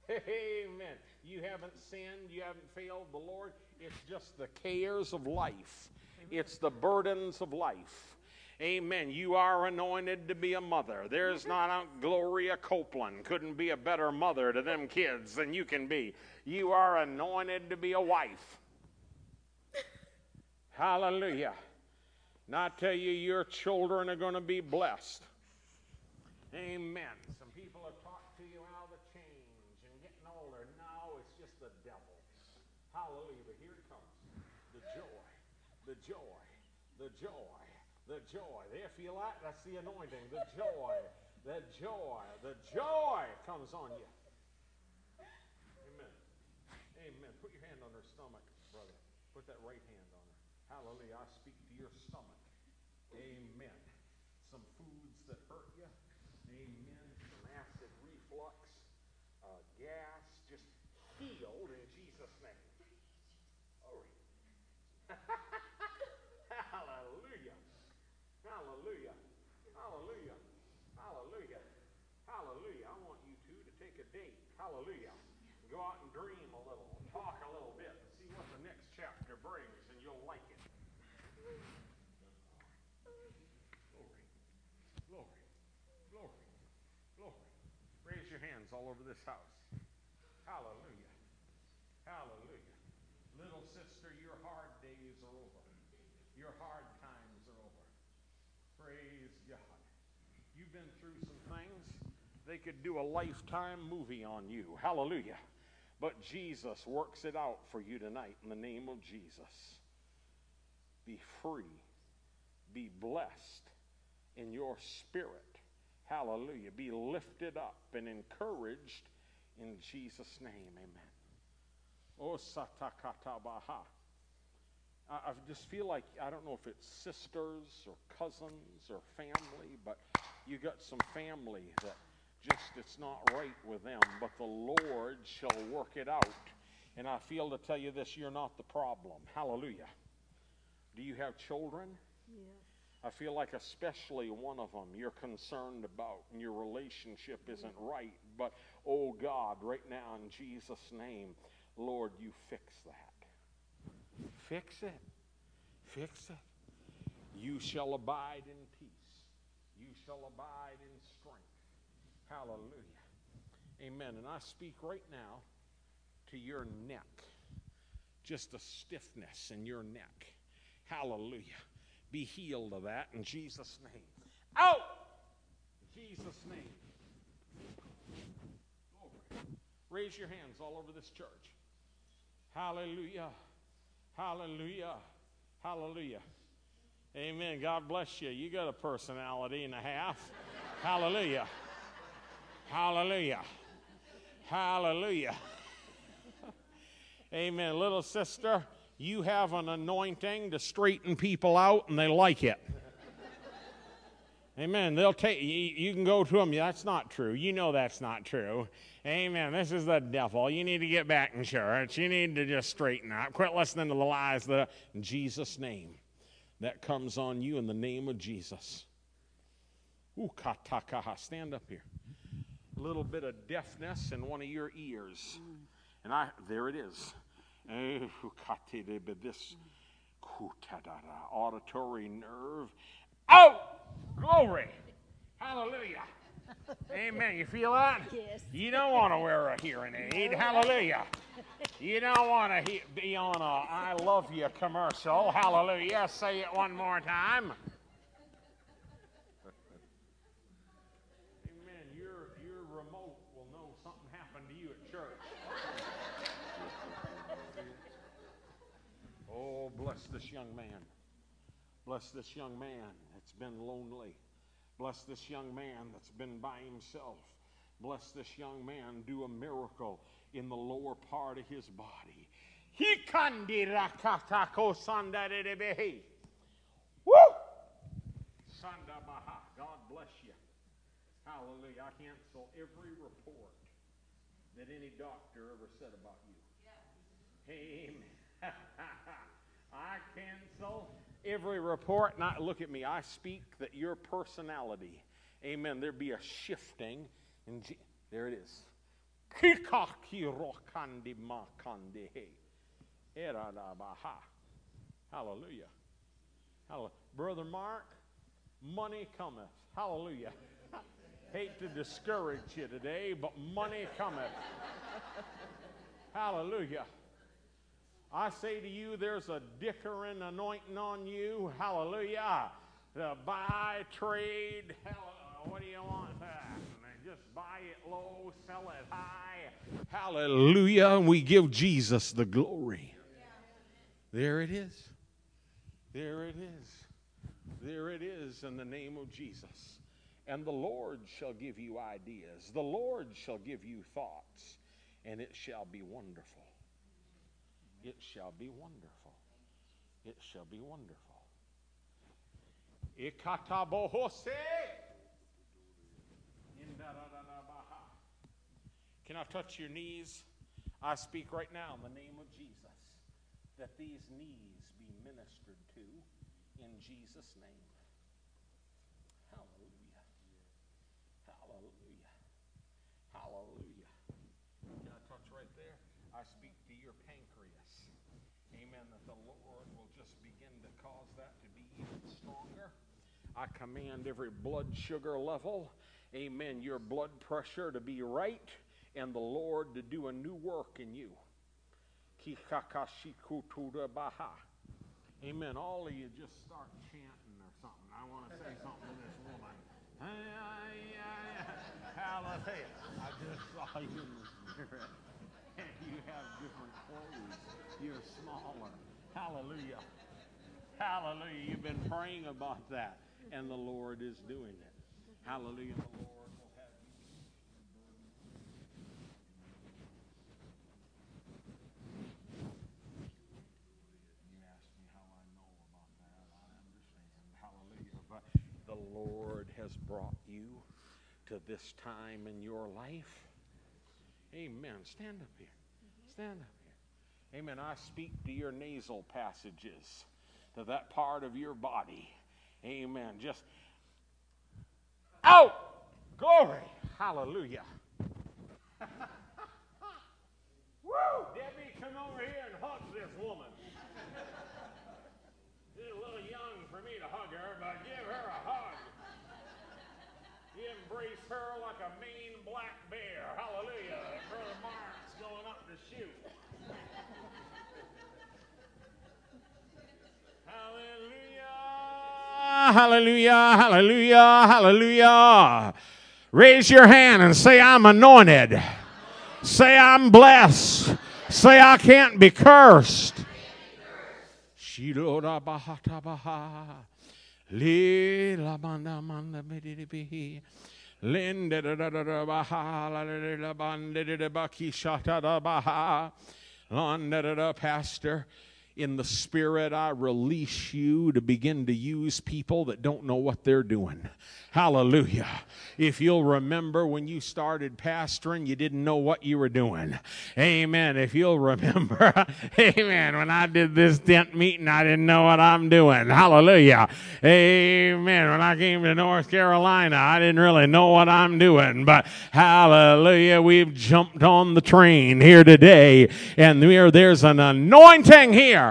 Amen. You haven't sinned. You haven't failed the Lord. It's just the cares of life. It's the burdens of life. Amen. You are anointed to be a mother. There's not a Gloria Copeland couldn't be a better mother to them kids than you can be. You are anointed to be a wife. Hallelujah. And I tell you, your children are going to be blessed. Amen. Some people have talked to you how the change and getting older. No, it's just the devil. Hallelujah. But here it comes. The joy, the joy, the joy, the joy. There, feel that? That's the anointing. The joy, the joy, the joy comes on you. Amen. Amen. Put your hand on her stomach, brother. Put that right hand. Hallelujah. I speak to your stomach. Amen. Some foods that hurt you. Amen. Some acid reflux, uh, gas, just healed in Jesus' name. *laughs* Hallelujah. Hallelujah. Hallelujah. Hallelujah. Hallelujah. I want you two to take a date. Hallelujah. Go out and dream a little, talk a little bit, and see what the next chapter brings, and you'll like it. Glory. Glory. Glory. Glory. Raise your hands all over this house. Hallelujah. Hallelujah. Little sister, your hard days are over. Your hard times are over. Praise God. You've been through some things. They could do a lifetime movie on you. Hallelujah. But Jesus works it out for you tonight in the name of Jesus. Be free. Be blessed in your spirit. Hallelujah. Be lifted up and encouraged in Jesus' name. Amen. Oh, satakatabaha. I I just feel like, I don't know if it's sisters or cousins or family, but you got some family that just, it's not right with them, but the Lord shall work it out. And I feel to tell you this, you're not the problem. Hallelujah. Do you have children? Yes. I feel like especially one of them you're concerned about and your relationship isn't mm-hmm. right. But, oh God, right now in Jesus' name, Lord, you fix that. Fix it. Fix it. You shall abide in peace. You shall abide in strength. Hallelujah. Amen. And I speak right now to your neck. Just a stiffness in your neck. Hallelujah. Be healed of that in Jesus' name. Out! In Jesus' name. Glory. Raise your hands all over this church. Hallelujah. Hallelujah. Hallelujah. Amen. God bless you. You got a personality and a half. Hallelujah. Hallelujah. Hallelujah. *laughs* Amen. Little sister, you have an anointing to straighten people out and they like it. Amen. They'll take you, you can go to them. That's not true. You know that's not true. Amen. This is the devil. You need to get back in church. You need to just straighten up. Quit listening to the lies that in Jesus' name. That comes on you in the name of Jesus. Ooh, katakaha. Stand up here. A little bit of deafness in one of your ears. And I there it is. This auditory nerve. Oh! Glory! Hallelujah. *laughs* Amen. You feel that? Yes. You don't want to wear a hearing aid. Hallelujah. You don't want to he- be on a I love you commercial. Hallelujah. Say it one more time. Amen. Your, your remote will know something happened to you at church. oh, bless this young man. Bless this young man that's been lonely. Bless this young man that's been by himself. Bless this young man. Do a miracle in the lower part of his body. He kandirakatako sandarebehe. Woo! Sandabaha. God bless you. Hallelujah. I cancel every report that any doctor ever said about you. Amen. *laughs* I cancel every report. Not look at me. I speak that your personality, amen, there be a shifting. And Je- there it is. Hallelujah. Hallelujah. Brother Mark, Money cometh. Hallelujah. *laughs* Hate to discourage you today, but money cometh. *laughs* Hallelujah. I say to you, there's a dickering anointing on you. Hallelujah. The buy, trade. Uh, what do you want? Ah, just buy it low, sell it high. Hallelujah. And we give Jesus the glory. There it is. There it is. There it is in the name of Jesus. And the Lord shall give you ideas. The Lord shall give you thoughts. And it shall be wonderful. It shall be wonderful. It shall be wonderful. Can I touch your knees? I speak right now in the name of Jesus that these knees be ministered to in Jesus' name. Hallelujah. Hallelujah. Hallelujah. Can I touch right there? I speak to your pancreas. Amen. That the Lord will just begin to cause that to be even stronger. I command every blood sugar level, amen, your blood pressure to be right, and the Lord to do a new work in you. Amen. All of you just start chanting or something. I want to say something to this woman. Hallelujah. I just saw you in the spirit. And *laughs* you have different clothes. You're smaller. Hallelujah. Hallelujah. You've been praying about that, and the Lord is doing it. Hallelujah. The Lord Lord has brought you to this time in your life. Amen. Stand up here. Stand up. Amen. I speak to your nasal passages, to that part of your body. Amen. Just out. Glory. Hallelujah. *laughs* Woo! Debbie, come over here and hug this woman. She's a little young for me to hug her, but give her a hug. He embraced her like a mean black bear. Hallelujah. Hallelujah. Hallelujah. Raise your hand and say, I'm anointed. Say, I'm blessed. Say, I can't be cursed. Pastor in the Spirit, I release you to begin to use people that don't know what they're doing. Hallelujah. If you'll remember when you started pastoring, you didn't know what you were doing. Amen. If you'll remember, *laughs* amen, when I did this tent meeting, I didn't know what I'm doing. Hallelujah. Amen. When I came to North Carolina, I didn't really know what I'm doing. But hallelujah, we've jumped on the train here today, and there's an anointing here.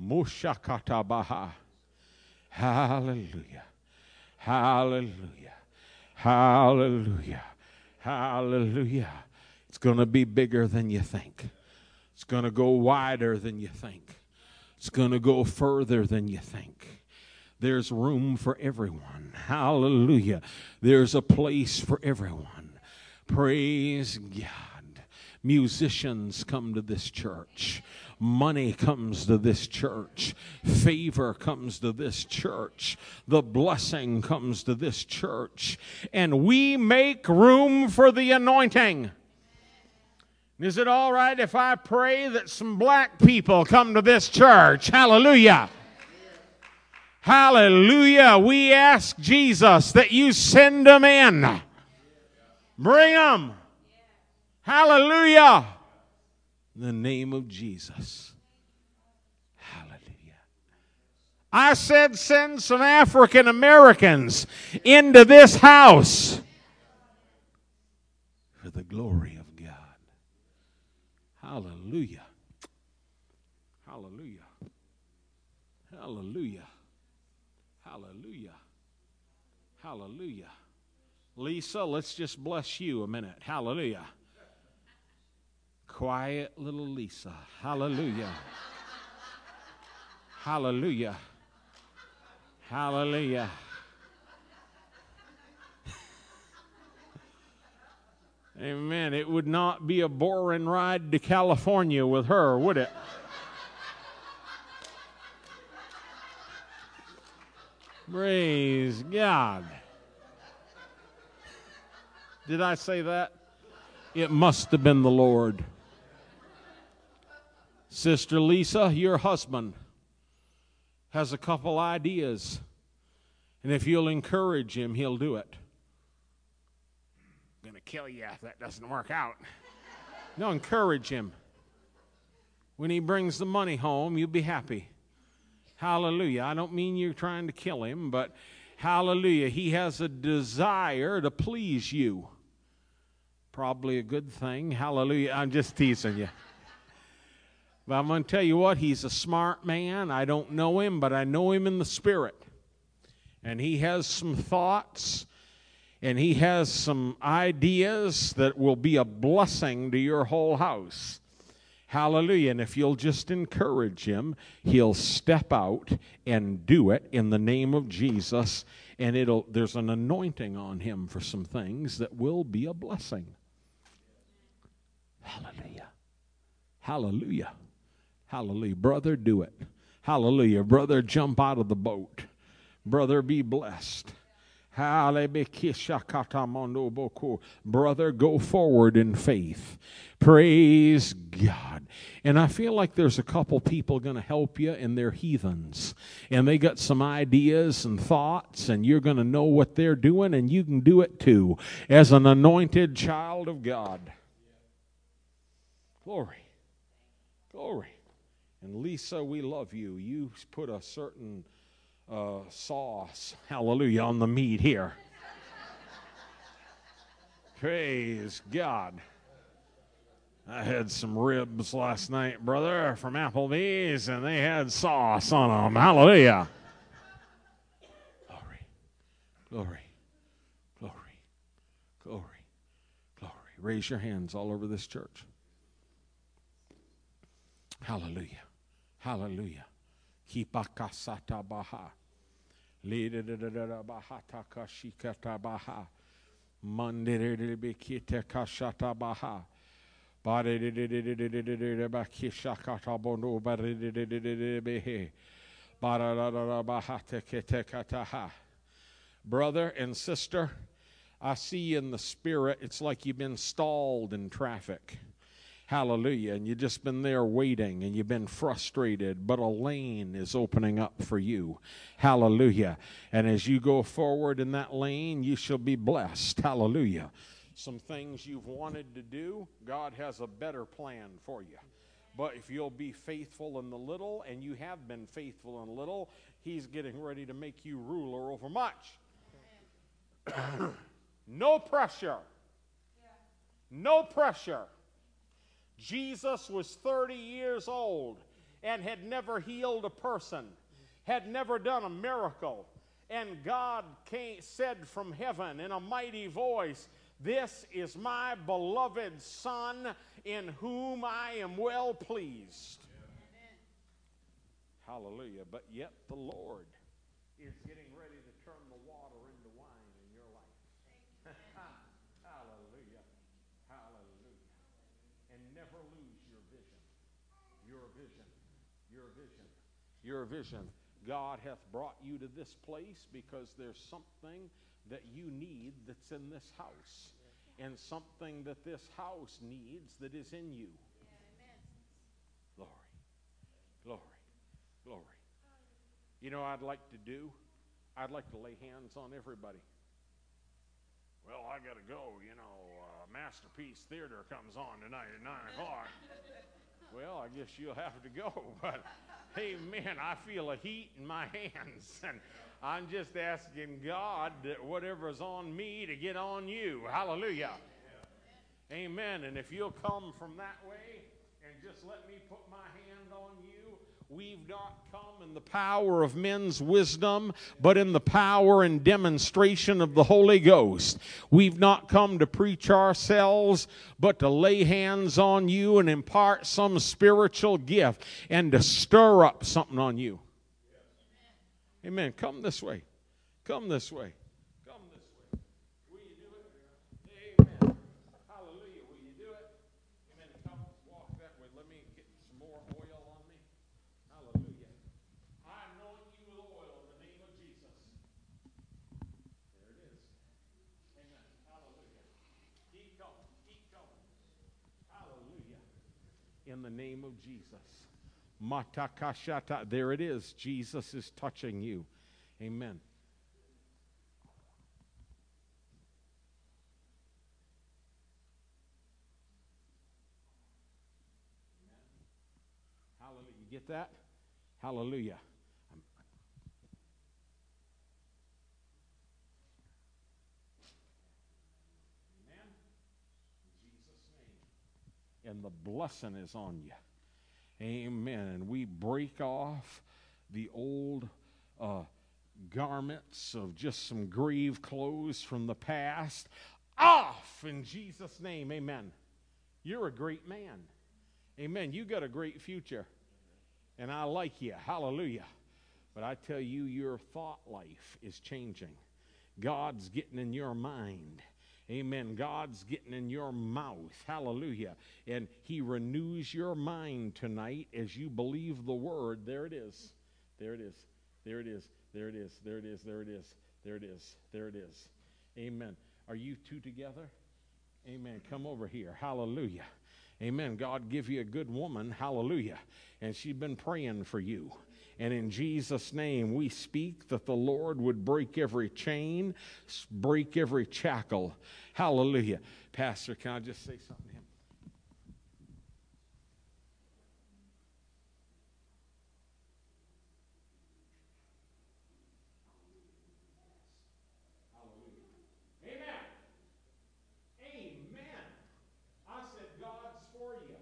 Mushakatabaha. Hallelujah. Hallelujah. Hallelujah. Hallelujah. It's going to be bigger than you think. It's going to go wider than you think. It's going to go further than you think. There's room for everyone. Hallelujah. There's a place for everyone. Praise God. Musicians come to this church. Money comes to this church. Favor comes to this church. The blessing comes to this church. And we make room for the anointing. Is it all right if I pray that some black people come to this church? Hallelujah. Hallelujah. We ask Jesus that you send them in. Bring them. Hallelujah the name of Jesus. Hallelujah. I said, send some African Americans into this house for the glory of God. Hallelujah. Hallelujah. Hallelujah. Hallelujah. Hallelujah. Lisa, let's just bless you a minute. Hallelujah. Quiet little Lisa. Hallelujah. Hallelujah. Hallelujah. Amen. It would not be a boring ride to California with her, would it? Praise God. Did I say that? It must have been the Lord. Sister Lisa, your husband has a couple ideas. And if you'll encourage him, he'll do it. I'm going to kill you if that doesn't work out. No, encourage him. When he brings the money home, you'll be happy. Hallelujah. I don't mean you're trying to kill him, but hallelujah. He has a desire to please you. Probably a good thing. Hallelujah. I'm just teasing you. But I'm going to tell you what, he's a smart man. I don't know him, but I know him in the spirit. And he has some thoughts and he has some ideas that will be a blessing to your whole house. Hallelujah. And if you'll just encourage him, he'll step out and do it in the name of Jesus. And it'll there's an anointing on him for some things that will be a blessing. Hallelujah. Hallelujah. Hallelujah. Brother, do it. Hallelujah. Brother, jump out of the boat. Brother, be blessed. Brother, go forward in faith. Praise God. And I feel like there's a couple people going to help you, and they're heathens. And they got some ideas and thoughts, and you're going to know what they're doing, and you can do it too as an anointed child of God. Glory. Glory. And Lisa, we love you. You put a certain uh, sauce, hallelujah, on the meat here. Praise God. I had some ribs last night, brother, from Applebee's, and they had sauce on them. Hallelujah. Glory, glory, glory, glory, glory. Raise your hands all over this church. Hallelujah. Hallelujah. Hipakasata baha. Kashikata baha. Mandirebekita kashata baha. Bakishakata bono baridebehe. Bararabahata Brother and sister, I see in the spirit, it's like you've been stalled in traffic. Hallelujah. And you've just been there waiting and you've been frustrated, but a lane is opening up for you. Hallelujah. And as you go forward in that lane, you shall be blessed. Hallelujah. Some things you've wanted to do, God has a better plan for you. But if you'll be faithful in the little, and you have been faithful in little, He's getting ready to make you ruler over much. *clears throat* no pressure. No pressure. Jesus was 30 years old and had never healed a person, had never done a miracle. And God came, said from heaven in a mighty voice, This is my beloved Son in whom I am well pleased. Amen. Hallelujah. But yet the Lord is getting ready to turn the water into wine in your life. Hallelujah. Hallelujah. And never lose your vision. Your vision. Your vision. Your vision. God hath brought you to this place because there's something that you need that's in this house. And something that this house needs that is in you. Glory. Glory. Glory. You know I'd like to do? I'd like to lay hands on everybody. Well, I got to go. You know, uh, Masterpiece Theater comes on tonight at 9 o'clock. *laughs* well, I guess you'll have to go. *laughs* But man, I feel a heat in my *laughs* hands. And I'm just asking God that whatever's on me to get on you. Hallelujah. Amen. And if you'll come from that way and just let me put my We've not come in the power of men's wisdom, but in the power and demonstration of the Holy Ghost. We've not come to preach ourselves, but to lay hands on you and impart some spiritual gift and to stir up something on you. Amen. Come this way. Come this way. Come this way. Will you do it? Amen. Hallelujah. Will you do it? Amen. Come walk that way. Let me get some more oil on me. Hallelujah. I anoint you with oil in the name of Jesus. There it is. Amen. Hallelujah. Keep coming. Keep coming. Hallelujah. In the name of Jesus. Matakashata. There it is. Jesus is touching you. Amen. Hallelujah. You get that? Hallelujah. Amen. In Jesus' name. And the blessing is on you. Amen. And we break off the old uh, garments of just some grave clothes from the past off in Jesus' name. Amen. You're a great man. Amen. You got a great future. And I like you. Hallelujah. But I tell you, your thought life is changing. God's getting in your mind. Amen. God's getting in your mouth. Hallelujah. And He renews your mind tonight as you believe the word. There it is. There it is. There it is. There it is. There it is. There it is. There it is. There it is. Amen. Are you two together? Amen. Come over here. Hallelujah. Amen. God give you a good woman. Hallelujah. And she's been praying for you. And in Jesus' name, we speak that the Lord would break every chain, break every shackle. Hallelujah. Pastor, can I just say something to him? Hallelujah. Amen. Amen. I said, God's for you.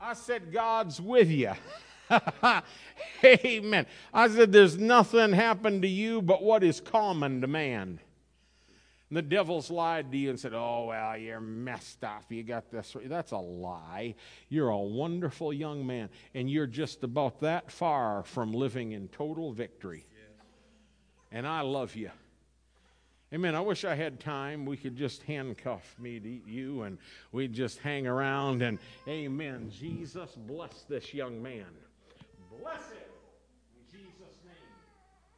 I said, God's with you. *laughs* *laughs* Amen. I said, There's nothing happened to you but what is common to man. And the devil's lied to you and said, Oh, well, you're messed up. You got this. That's a lie. You're a wonderful young man, and you're just about that far from living in total victory. And I love you. Amen. I wish I had time. We could just handcuff me to you and we'd just hang around and, Amen. Jesus, bless this young man. Bless him in Jesus' name.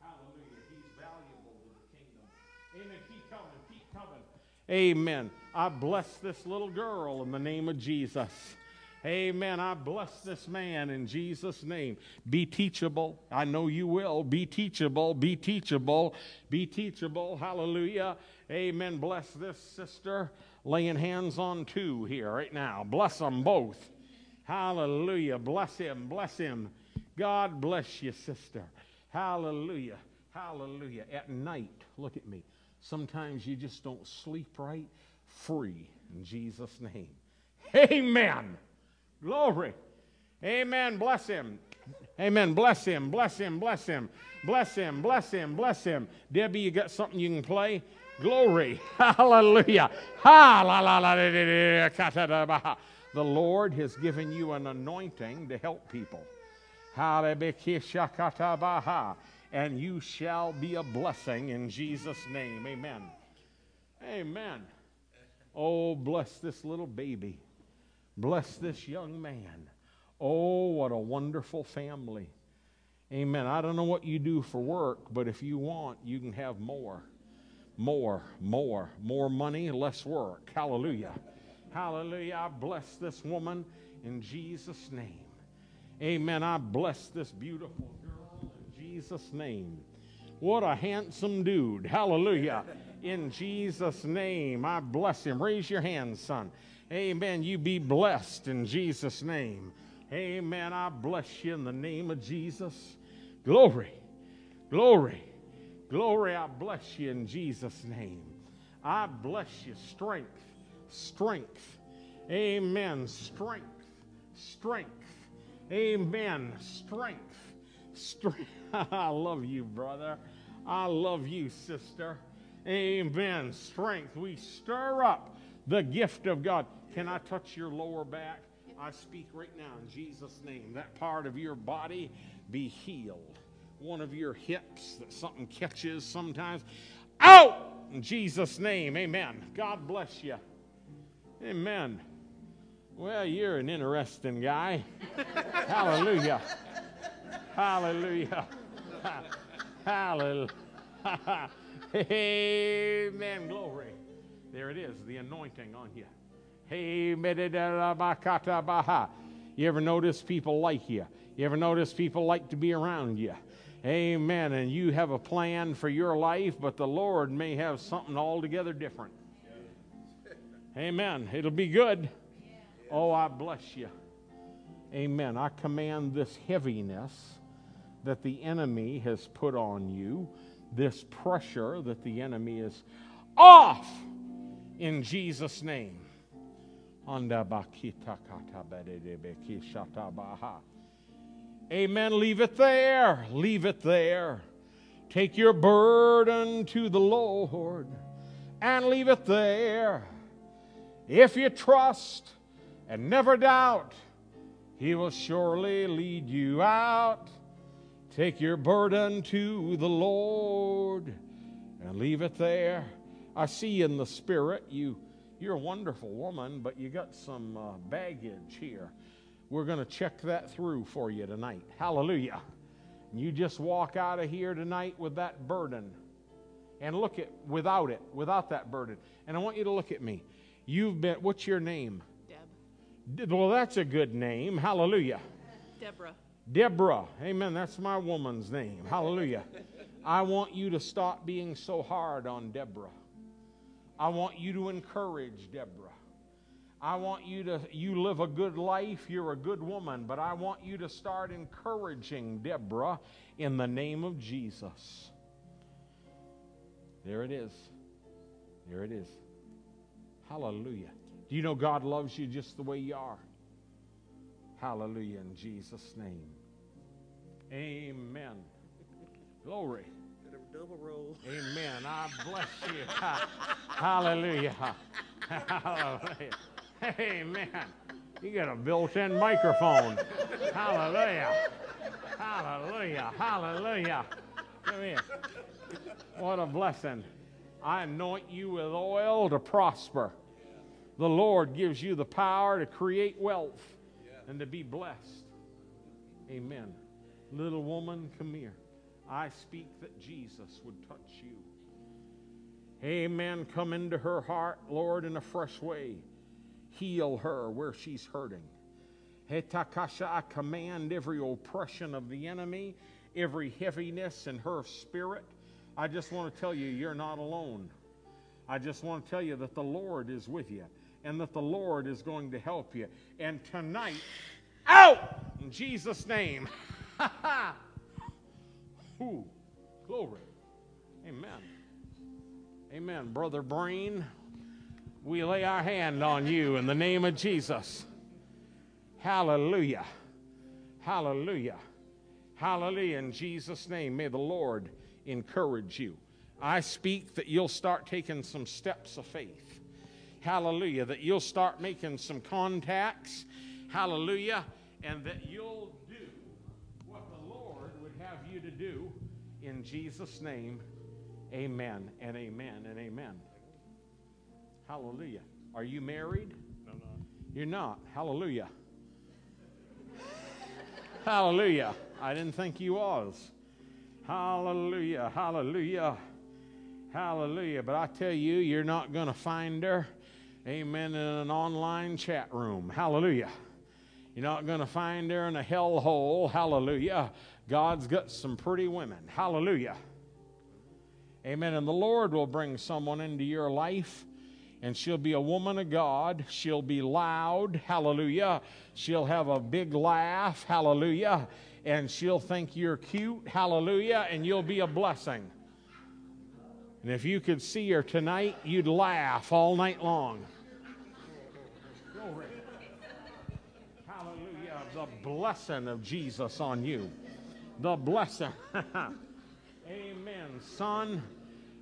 Hallelujah. He's valuable to the kingdom. Amen. Keep coming. Keep coming. Amen. I bless this little girl in the name of Jesus. Amen. I bless this man in Jesus' name. Be teachable. I know you will. Be teachable. Be teachable. Be teachable. Hallelujah. Amen. Bless this sister. Laying hands on two here right now. Bless them both. Hallelujah. Bless him. Bless him. God bless you, sister. Hallelujah. Hallelujah. At night, look at me. Sometimes you just don't sleep right. Free in Jesus' name. Amen. Glory. Amen. Bless him. Amen. Bless him. Bless him. Bless him. Bless him. Bless him. Bless him. Debbie, you got something you can play? Glory. *laughs* Hallelujah. The Lord has given you an anointing to help people. And you shall be a blessing in Jesus' name. Amen. Amen. Oh, bless this little baby. Bless this young man. Oh, what a wonderful family. Amen. I don't know what you do for work, but if you want, you can have more. More, more, more money, less work. Hallelujah. Hallelujah. I bless this woman in Jesus' name. Amen. I bless this beautiful girl in Jesus' name. What a handsome dude. Hallelujah. In Jesus' name, I bless him. Raise your hand, son. Amen. You be blessed in Jesus' name. Amen. I bless you in the name of Jesus. Glory. Glory. Glory. I bless you in Jesus' name. I bless you. Strength. Strength. Amen. Strength. Strength. Amen. Strength. Strength. *laughs* I love you, brother. I love you, sister. Amen. Strength. We stir up the gift of God. Can I touch your lower back? I speak right now in Jesus' name. That part of your body be healed. One of your hips that something catches sometimes. Out! In Jesus' name. Amen. God bless you. Amen. Well, you're an interesting guy. *laughs* Hallelujah. Hallelujah. *laughs* Hallelujah. *laughs* Amen. Glory. There it is, the anointing on you. Hey, you ever notice people like you? You ever notice people like to be around you? Amen. And you have a plan for your life, but the Lord may have something altogether different. Amen. It'll be good. Oh, I bless you. Amen. I command this heaviness that the enemy has put on you, this pressure that the enemy is off in Jesus' name. Amen. Leave it there. Leave it there. Take your burden to the Lord and leave it there. If you trust and never doubt, He will surely lead you out. Take your burden to the Lord and leave it there. I see in the spirit you you're a wonderful woman, but you got some uh, baggage here. We're going to check that through for you tonight. Hallelujah. And You just walk out of here tonight with that burden and look at without it, without that burden. And I want you to look at me. You've been, what's your name? Well, that's a good name. Hallelujah. Deborah. Deborah. Amen. That's my woman's name. Hallelujah. I want you to stop being so hard on Deborah. I want you to encourage Deborah. I want you to, you live a good life, you're a good woman, but I want you to start encouraging Deborah in the name of Jesus. There it is. There it is. Hallelujah. Do you know God loves you just the way you are? Hallelujah in Jesus' name. Amen. *laughs* Glory double roll. Amen. I bless you. *laughs* Hallelujah. *laughs* Hallelujah. Amen. You got a built in microphone. Hallelujah. Hallelujah. Hallelujah. Come here. What a blessing. I anoint you with oil to prosper. The Lord gives you the power to create wealth and to be blessed. Amen. Little woman, come here. I speak that Jesus would touch you. Amen. Come into her heart, Lord, in a fresh way. Heal her where she's hurting. Hetakasha, I command every oppression of the enemy, every heaviness in her spirit. I just want to tell you, you're not alone. I just want to tell you that the Lord is with you and that the Lord is going to help you. And tonight, out in Jesus' name. *laughs* Ooh, glory. Amen. Amen. Brother Brian, we lay our hand on you in the name of Jesus. Hallelujah. Hallelujah. Hallelujah. In Jesus' name, may the Lord encourage you. I speak that you'll start taking some steps of faith. Hallelujah. That you'll start making some contacts. Hallelujah. And that you'll do what the Lord would have you to do. In Jesus' name, amen and amen and amen. Hallelujah. Are you married? No, no. You're not. Hallelujah. Hallelujah. I didn't think you was. Hallelujah. Hallelujah. Hallelujah. But I tell you, you're not going to find her, amen, in an online chat room. Hallelujah. You're not going to find her in a hellhole. Hallelujah. God's got some pretty women. Hallelujah. Amen. And the Lord will bring someone into your life, and she'll be a woman of God. She'll be loud. Hallelujah. She'll have a big laugh. Hallelujah. And she'll think you're cute. Hallelujah. And you'll be a blessing. And if you could see her tonight, you'd laugh all night long. Glory. Hallelujah. The blessing of Jesus on you. The blessing. *laughs* Amen. Son,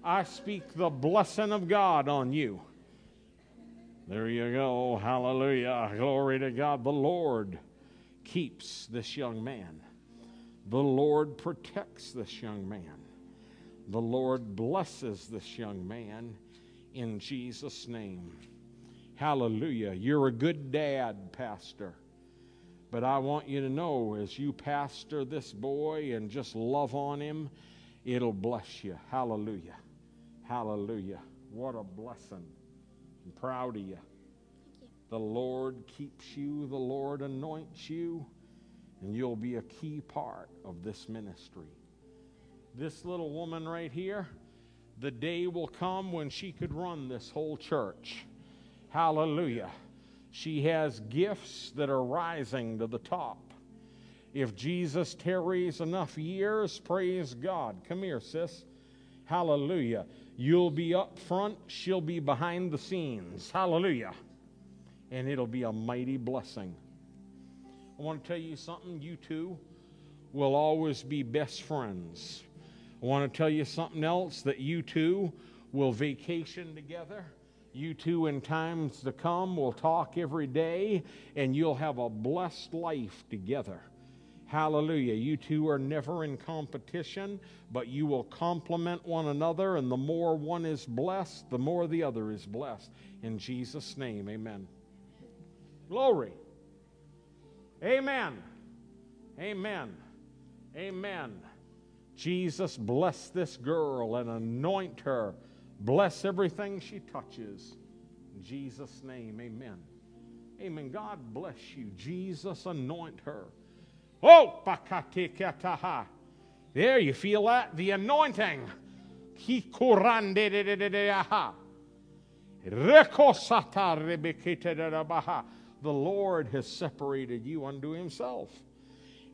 I speak the blessing of God on you. There you go. Hallelujah. Glory to God. The Lord keeps this young man. The Lord protects this young man. The Lord blesses this young man in Jesus' name. Hallelujah. You're a good dad, Pastor. But I want you to know as you pastor this boy and just love on him, it'll bless you. Hallelujah. Hallelujah. What a blessing. I'm proud of you. The Lord keeps you, the Lord anoints you, and you'll be a key part of this ministry. This little woman right here, the day will come when she could run this whole church. Hallelujah. She has gifts that are rising to the top. If Jesus tarries enough years, praise God. Come here, sis. Hallelujah. You'll be up front, she'll be behind the scenes. Hallelujah. And it'll be a mighty blessing. I want to tell you something. You two will always be best friends. I want to tell you something else that you two will vacation together. You two, in times to come, will talk every day, and you'll have a blessed life together. Hallelujah. You two are never in competition, but you will complement one another, and the more one is blessed, the more the other is blessed. In Jesus' name, amen. Glory. Amen. Amen. Amen. Jesus, bless this girl and anoint her. Bless everything she touches. In Jesus' name, amen. Amen. God bless you. Jesus, anoint her. Oh. There, you feel that? The anointing. The Lord has separated you unto himself.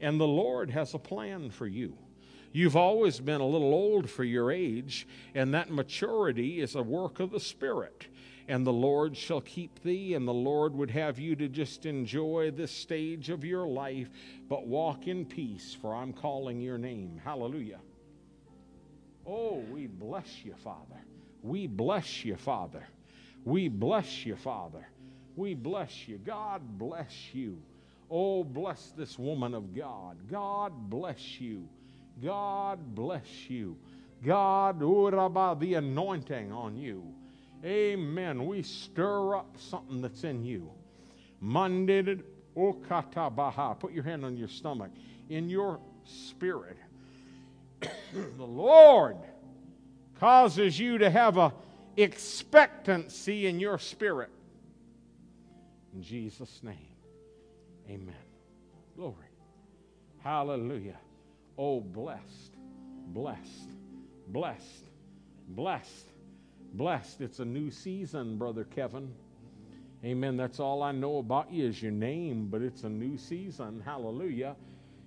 And the Lord has a plan for you. You've always been a little old for your age, and that maturity is a work of the Spirit. And the Lord shall keep thee, and the Lord would have you to just enjoy this stage of your life, but walk in peace, for I'm calling your name. Hallelujah. Oh, we bless you, Father. We bless you, Father. We bless you, Father. We bless you. God bless you. Oh, bless this woman of God. God bless you. God bless you. God, oh, uraba, the anointing on you. Amen. We stir up something that's in you. Mandid okatabaha. Oh, Put your hand on your stomach. In your spirit, *coughs* the Lord causes you to have a expectancy in your spirit. In Jesus' name. Amen. Glory. Hallelujah. Oh, blessed, blessed, blessed, blessed, blessed. It's a new season, Brother Kevin. Amen. That's all I know about you is your name, but it's a new season. Hallelujah.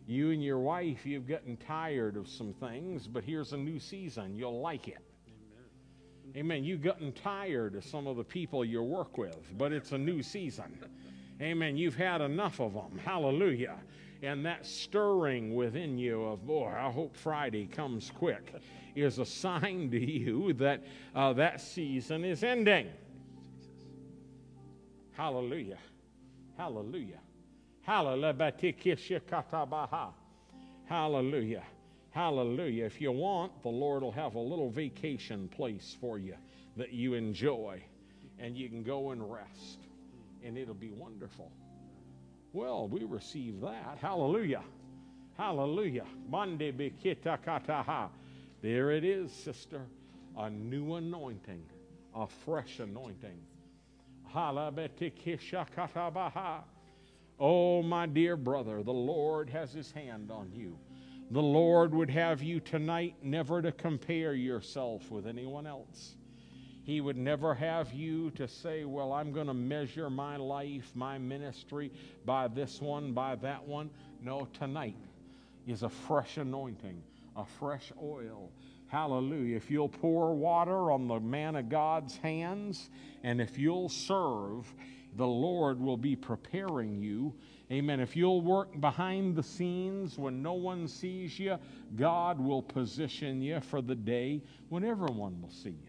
You and your wife, you've gotten tired of some things, but here's a new season. You'll like it. Amen. Amen. You've gotten tired of some of the people you work with, but it's a new season. Amen. You've had enough of them. Hallelujah and that stirring within you of, boy, I hope Friday comes quick, is a sign to you that uh, that season is ending. Hallelujah. Hallelujah. Hallelujah. Hallelujah. Hallelujah. If you want, the Lord will have a little vacation place for you that you enjoy, and you can go and rest, and it'll be wonderful. Well, we receive that. Hallelujah. Hallelujah. Mande bikita kataha. There it is, sister. A new anointing, a fresh anointing. Oh, my dear brother, the Lord has his hand on you. The Lord would have you tonight never to compare yourself with anyone else. He would never have you to say, Well, I'm going to measure my life, my ministry by this one, by that one. No, tonight is a fresh anointing, a fresh oil. Hallelujah. If you'll pour water on the man of God's hands, and if you'll serve, the Lord will be preparing you Amen. If you'll work behind the scenes when no one sees you, God will position you for the day when everyone will see you.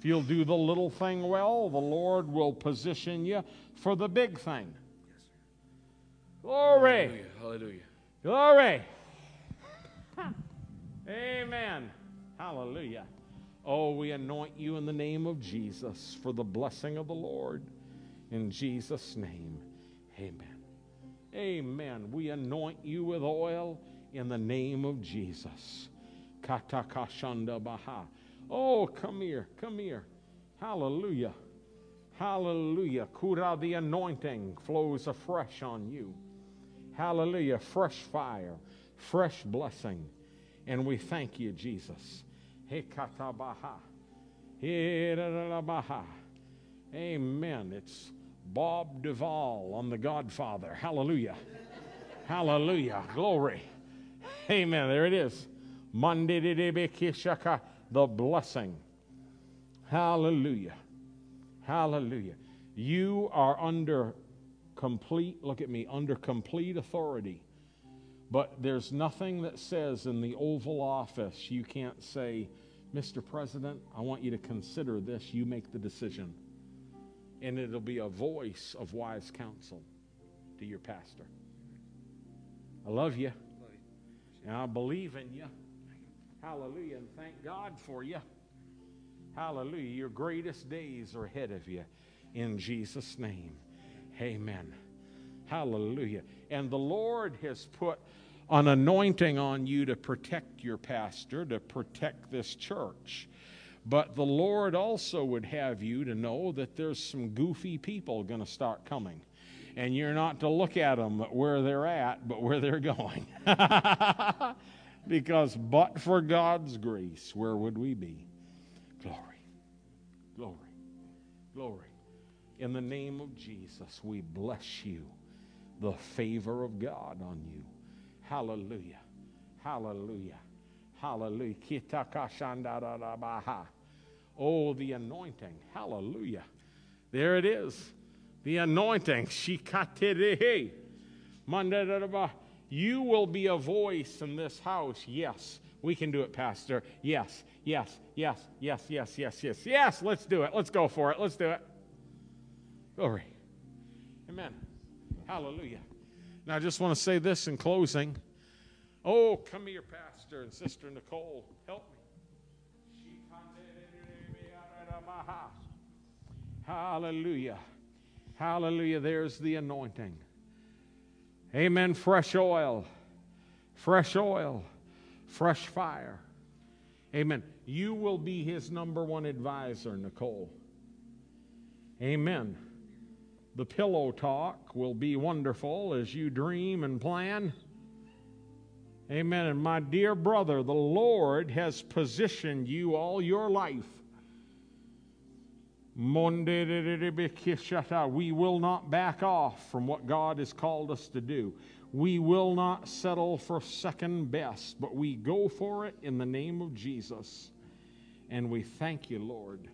If you'll do the little thing well, the Lord will position you for the big thing. Glory. Hallelujah. Glory. Amen. Hallelujah. Oh, we anoint you in the name of Jesus for the blessing of the Lord. In Jesus' name, amen. Amen. We anoint you with oil in the name of Jesus. Katakashanda baha. Oh, come here, come here. Hallelujah. Hallelujah. Kura, the anointing flows afresh on you. Hallelujah. Fresh fire, fresh blessing. And we thank you, Jesus. Amen. It's Bob Duvall on The Godfather. Hallelujah. Hallelujah. Glory. Amen. There it is. Mandididibikishaka, the blessing. Hallelujah. Hallelujah. You are under complete, look at me, under complete authority. But there's nothing that says in the Oval Office you can't say, Mr. President, I want you to consider this. You make the decision. And it'll be a voice of wise counsel to your pastor. I love you. And I believe in you. Hallelujah. And thank God for you. Hallelujah. Your greatest days are ahead of you in Jesus' name. Amen. Hallelujah. And the Lord has put an anointing on you to protect your pastor, to protect this church. But the Lord also would have you to know that there's some goofy people going to start coming. And you're not to look at them where they're at, but where they're *laughs* going. *laughs* because, but for God's grace, where would we be? Glory, glory, glory. In the name of Jesus, we bless you. The favor of God on you. Hallelujah. Hallelujah. Hallelujah. Oh, the anointing. Hallelujah. There it is. The anointing. You will be a voice in this house. Yes. We can do it, Pastor. Yes, yes, yes, yes, yes, yes, yes, yes. Let's do it. Let's go for it. Let's do it. Glory. Amen. Hallelujah. Now, I just want to say this in closing. Oh, come here, Pastor and Sister Nicole. Help me. Hallelujah. Hallelujah. There's the anointing. Amen. Fresh oil. Fresh oil. Fresh fire. Amen. You will be his number one advisor, Nicole. Amen. The pillow talk will be wonderful as you dream and plan. Amen. And my dear brother, the Lord has positioned you all your life. We will not back off from what God has called us to do. We will not settle for second best, but we go for it in the name of Jesus. And we thank you, Lord.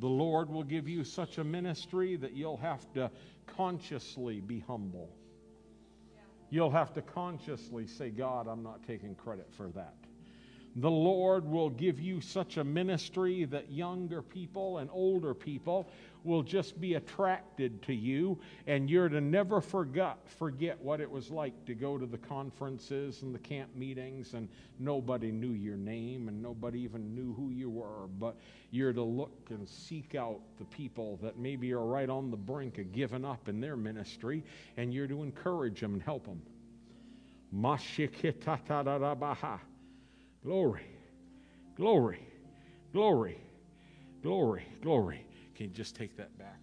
The Lord will give you such a ministry that you'll have to consciously be humble. You'll have to consciously say, God, I'm not taking credit for that. The Lord will give you such a ministry that younger people and older people will just be attracted to you, and you're to never forget, forget what it was like to go to the conferences and the camp meetings, and nobody knew your name and nobody even knew who you were. But you're to look and seek out the people that maybe are right on the brink of giving up in their ministry, and you're to encourage them and help them. Glory, glory, glory, glory, glory. Can you just take that back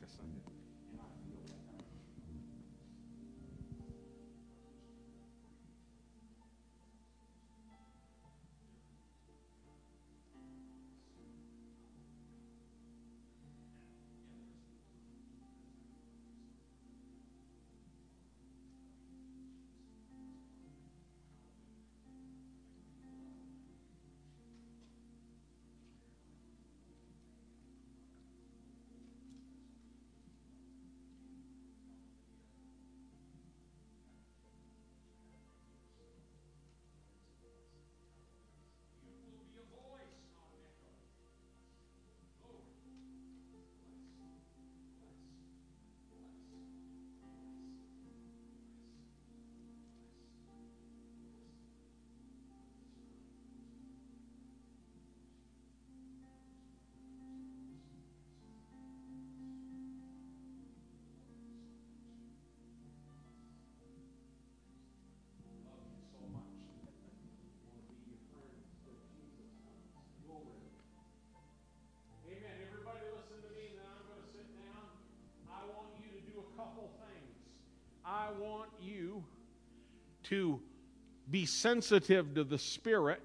be sensitive to the Spirit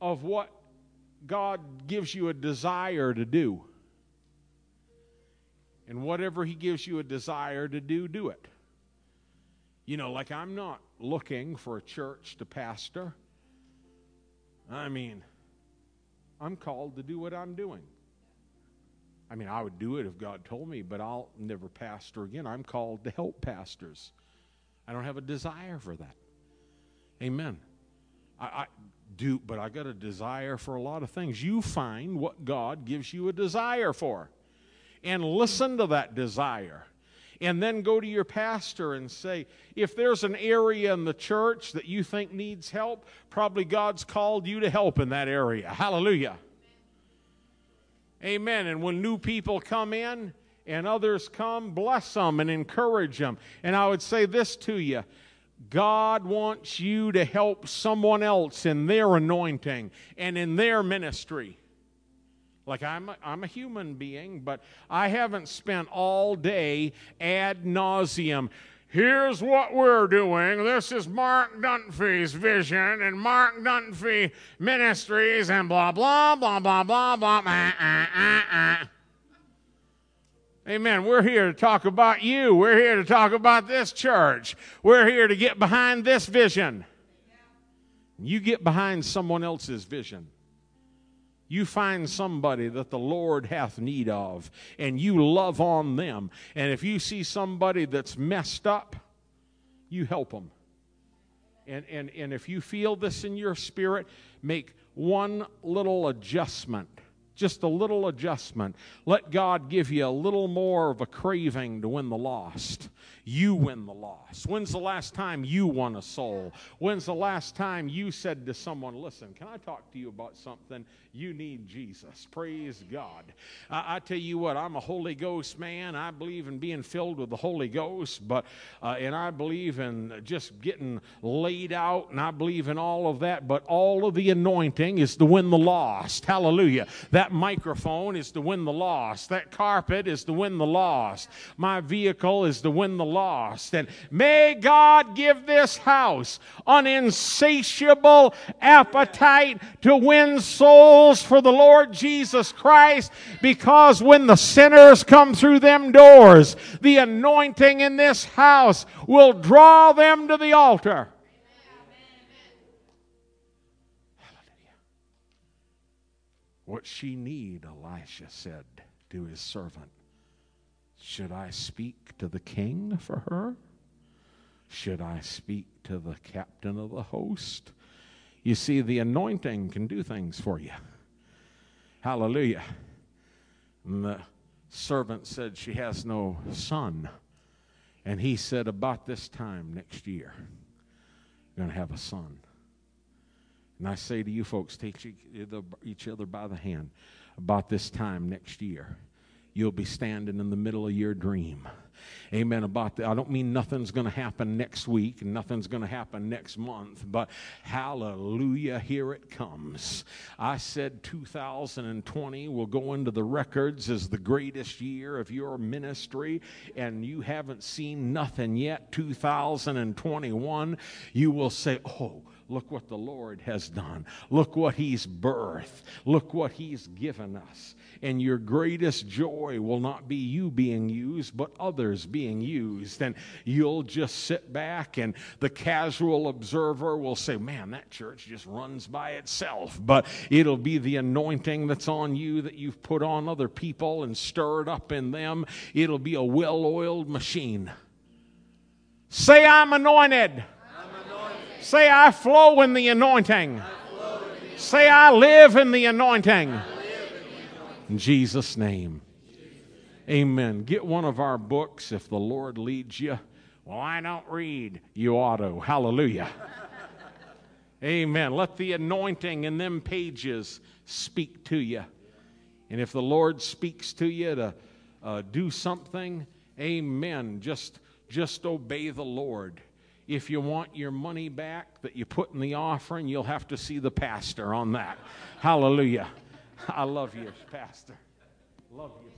of what God gives you a desire to do. And whatever He gives you a desire to do, do it. You know, like I'm not looking for a church to pastor. I mean, I'm called to do what I'm doing. I mean, I would do it if God told me, but I'll never pastor again. I'm called to help pastors. I don't have a desire for that. Amen. I, I do, but I got a desire for a lot of things. You find what God gives you a desire for, and listen to that desire. And then go to your pastor and say, if there's an area in the church that you think needs help, probably God's called you to help in that area. Hallelujah. Amen. And when new people come in and others come, bless them and encourage them. And I would say this to you God wants you to help someone else in their anointing and in their ministry. Like I'm a, I'm a human being, but I haven't spent all day ad nauseum. Here's what we're doing. This is Mark Dunphy's vision and Mark Dunphy Ministries and blah, blah, blah, blah, blah, blah. Amen. We're here to talk about you. We're here to talk about this church. We're here to get behind this vision. You get behind someone else's vision you find somebody that the Lord hath need of, and you love on them. And if you see somebody that's messed up, you help them. And, and, and if you feel this in your spirit, make one little adjustment. Just a little adjustment. Let God give you a little more of a craving to win the lost you win the loss? When's the last time you won a soul? When's the last time you said to someone, Listen, can I talk to you about something? You need Jesus. Praise God. I, I tell you what, I'm a Holy Ghost man. I believe in being filled with the Holy Ghost, but uh, and I believe in just getting laid out, and I believe in all of that. But all of the anointing is to win the lost. Hallelujah. That microphone is to win the lost. That carpet is to win the lost. My vehicle is to win the lost. And may God give this house an insatiable appetite to win souls for the Lord Jesus Christ because when the sinners come through them doors, the anointing in this house will draw them to the altar. What she need, Elisha said to his servant. Should I speak to the king for her? Should I speak to the captain of the host? You see, the anointing can do things for you. Hallelujah. And the servant said she has no son. And he said, About this time next year, you're going to have a son. And I say to you folks, take each other by the hand. About this time next year, you'll be standing in the middle of your dream. Amen. About that. I don't mean nothing's going to happen next week nothing's going to happen next month, but hallelujah, here it comes. I said 2020 will go into the records as the greatest year of your ministry, and you haven't seen nothing yet. 2021, you will say, Oh, Look what the Lord has done. Look what He's birthed. Look what He's given us. And your greatest joy will not be you being used, but others being used. And you'll just sit back, and the casual observer will say, Man, that church just runs by itself. But it'll be the anointing that's on you that you've put on other people and stirred up in them. It'll be a well oiled machine. Say, I'm anointed. Say, I flow in the anointing. Say, I live in the anointing. In Jesus' name. Amen. Get one of our books if the Lord leads you. Well, I don't read. You ought to. Hallelujah. Amen. Let the anointing in them pages speak to you. And if the Lord speaks to you to uh, do something, amen. Just, just obey the Lord. If you want your money back that you put in the offering, you'll have to see the pastor on that. Hallelujah. I love you, Pastor. Love you.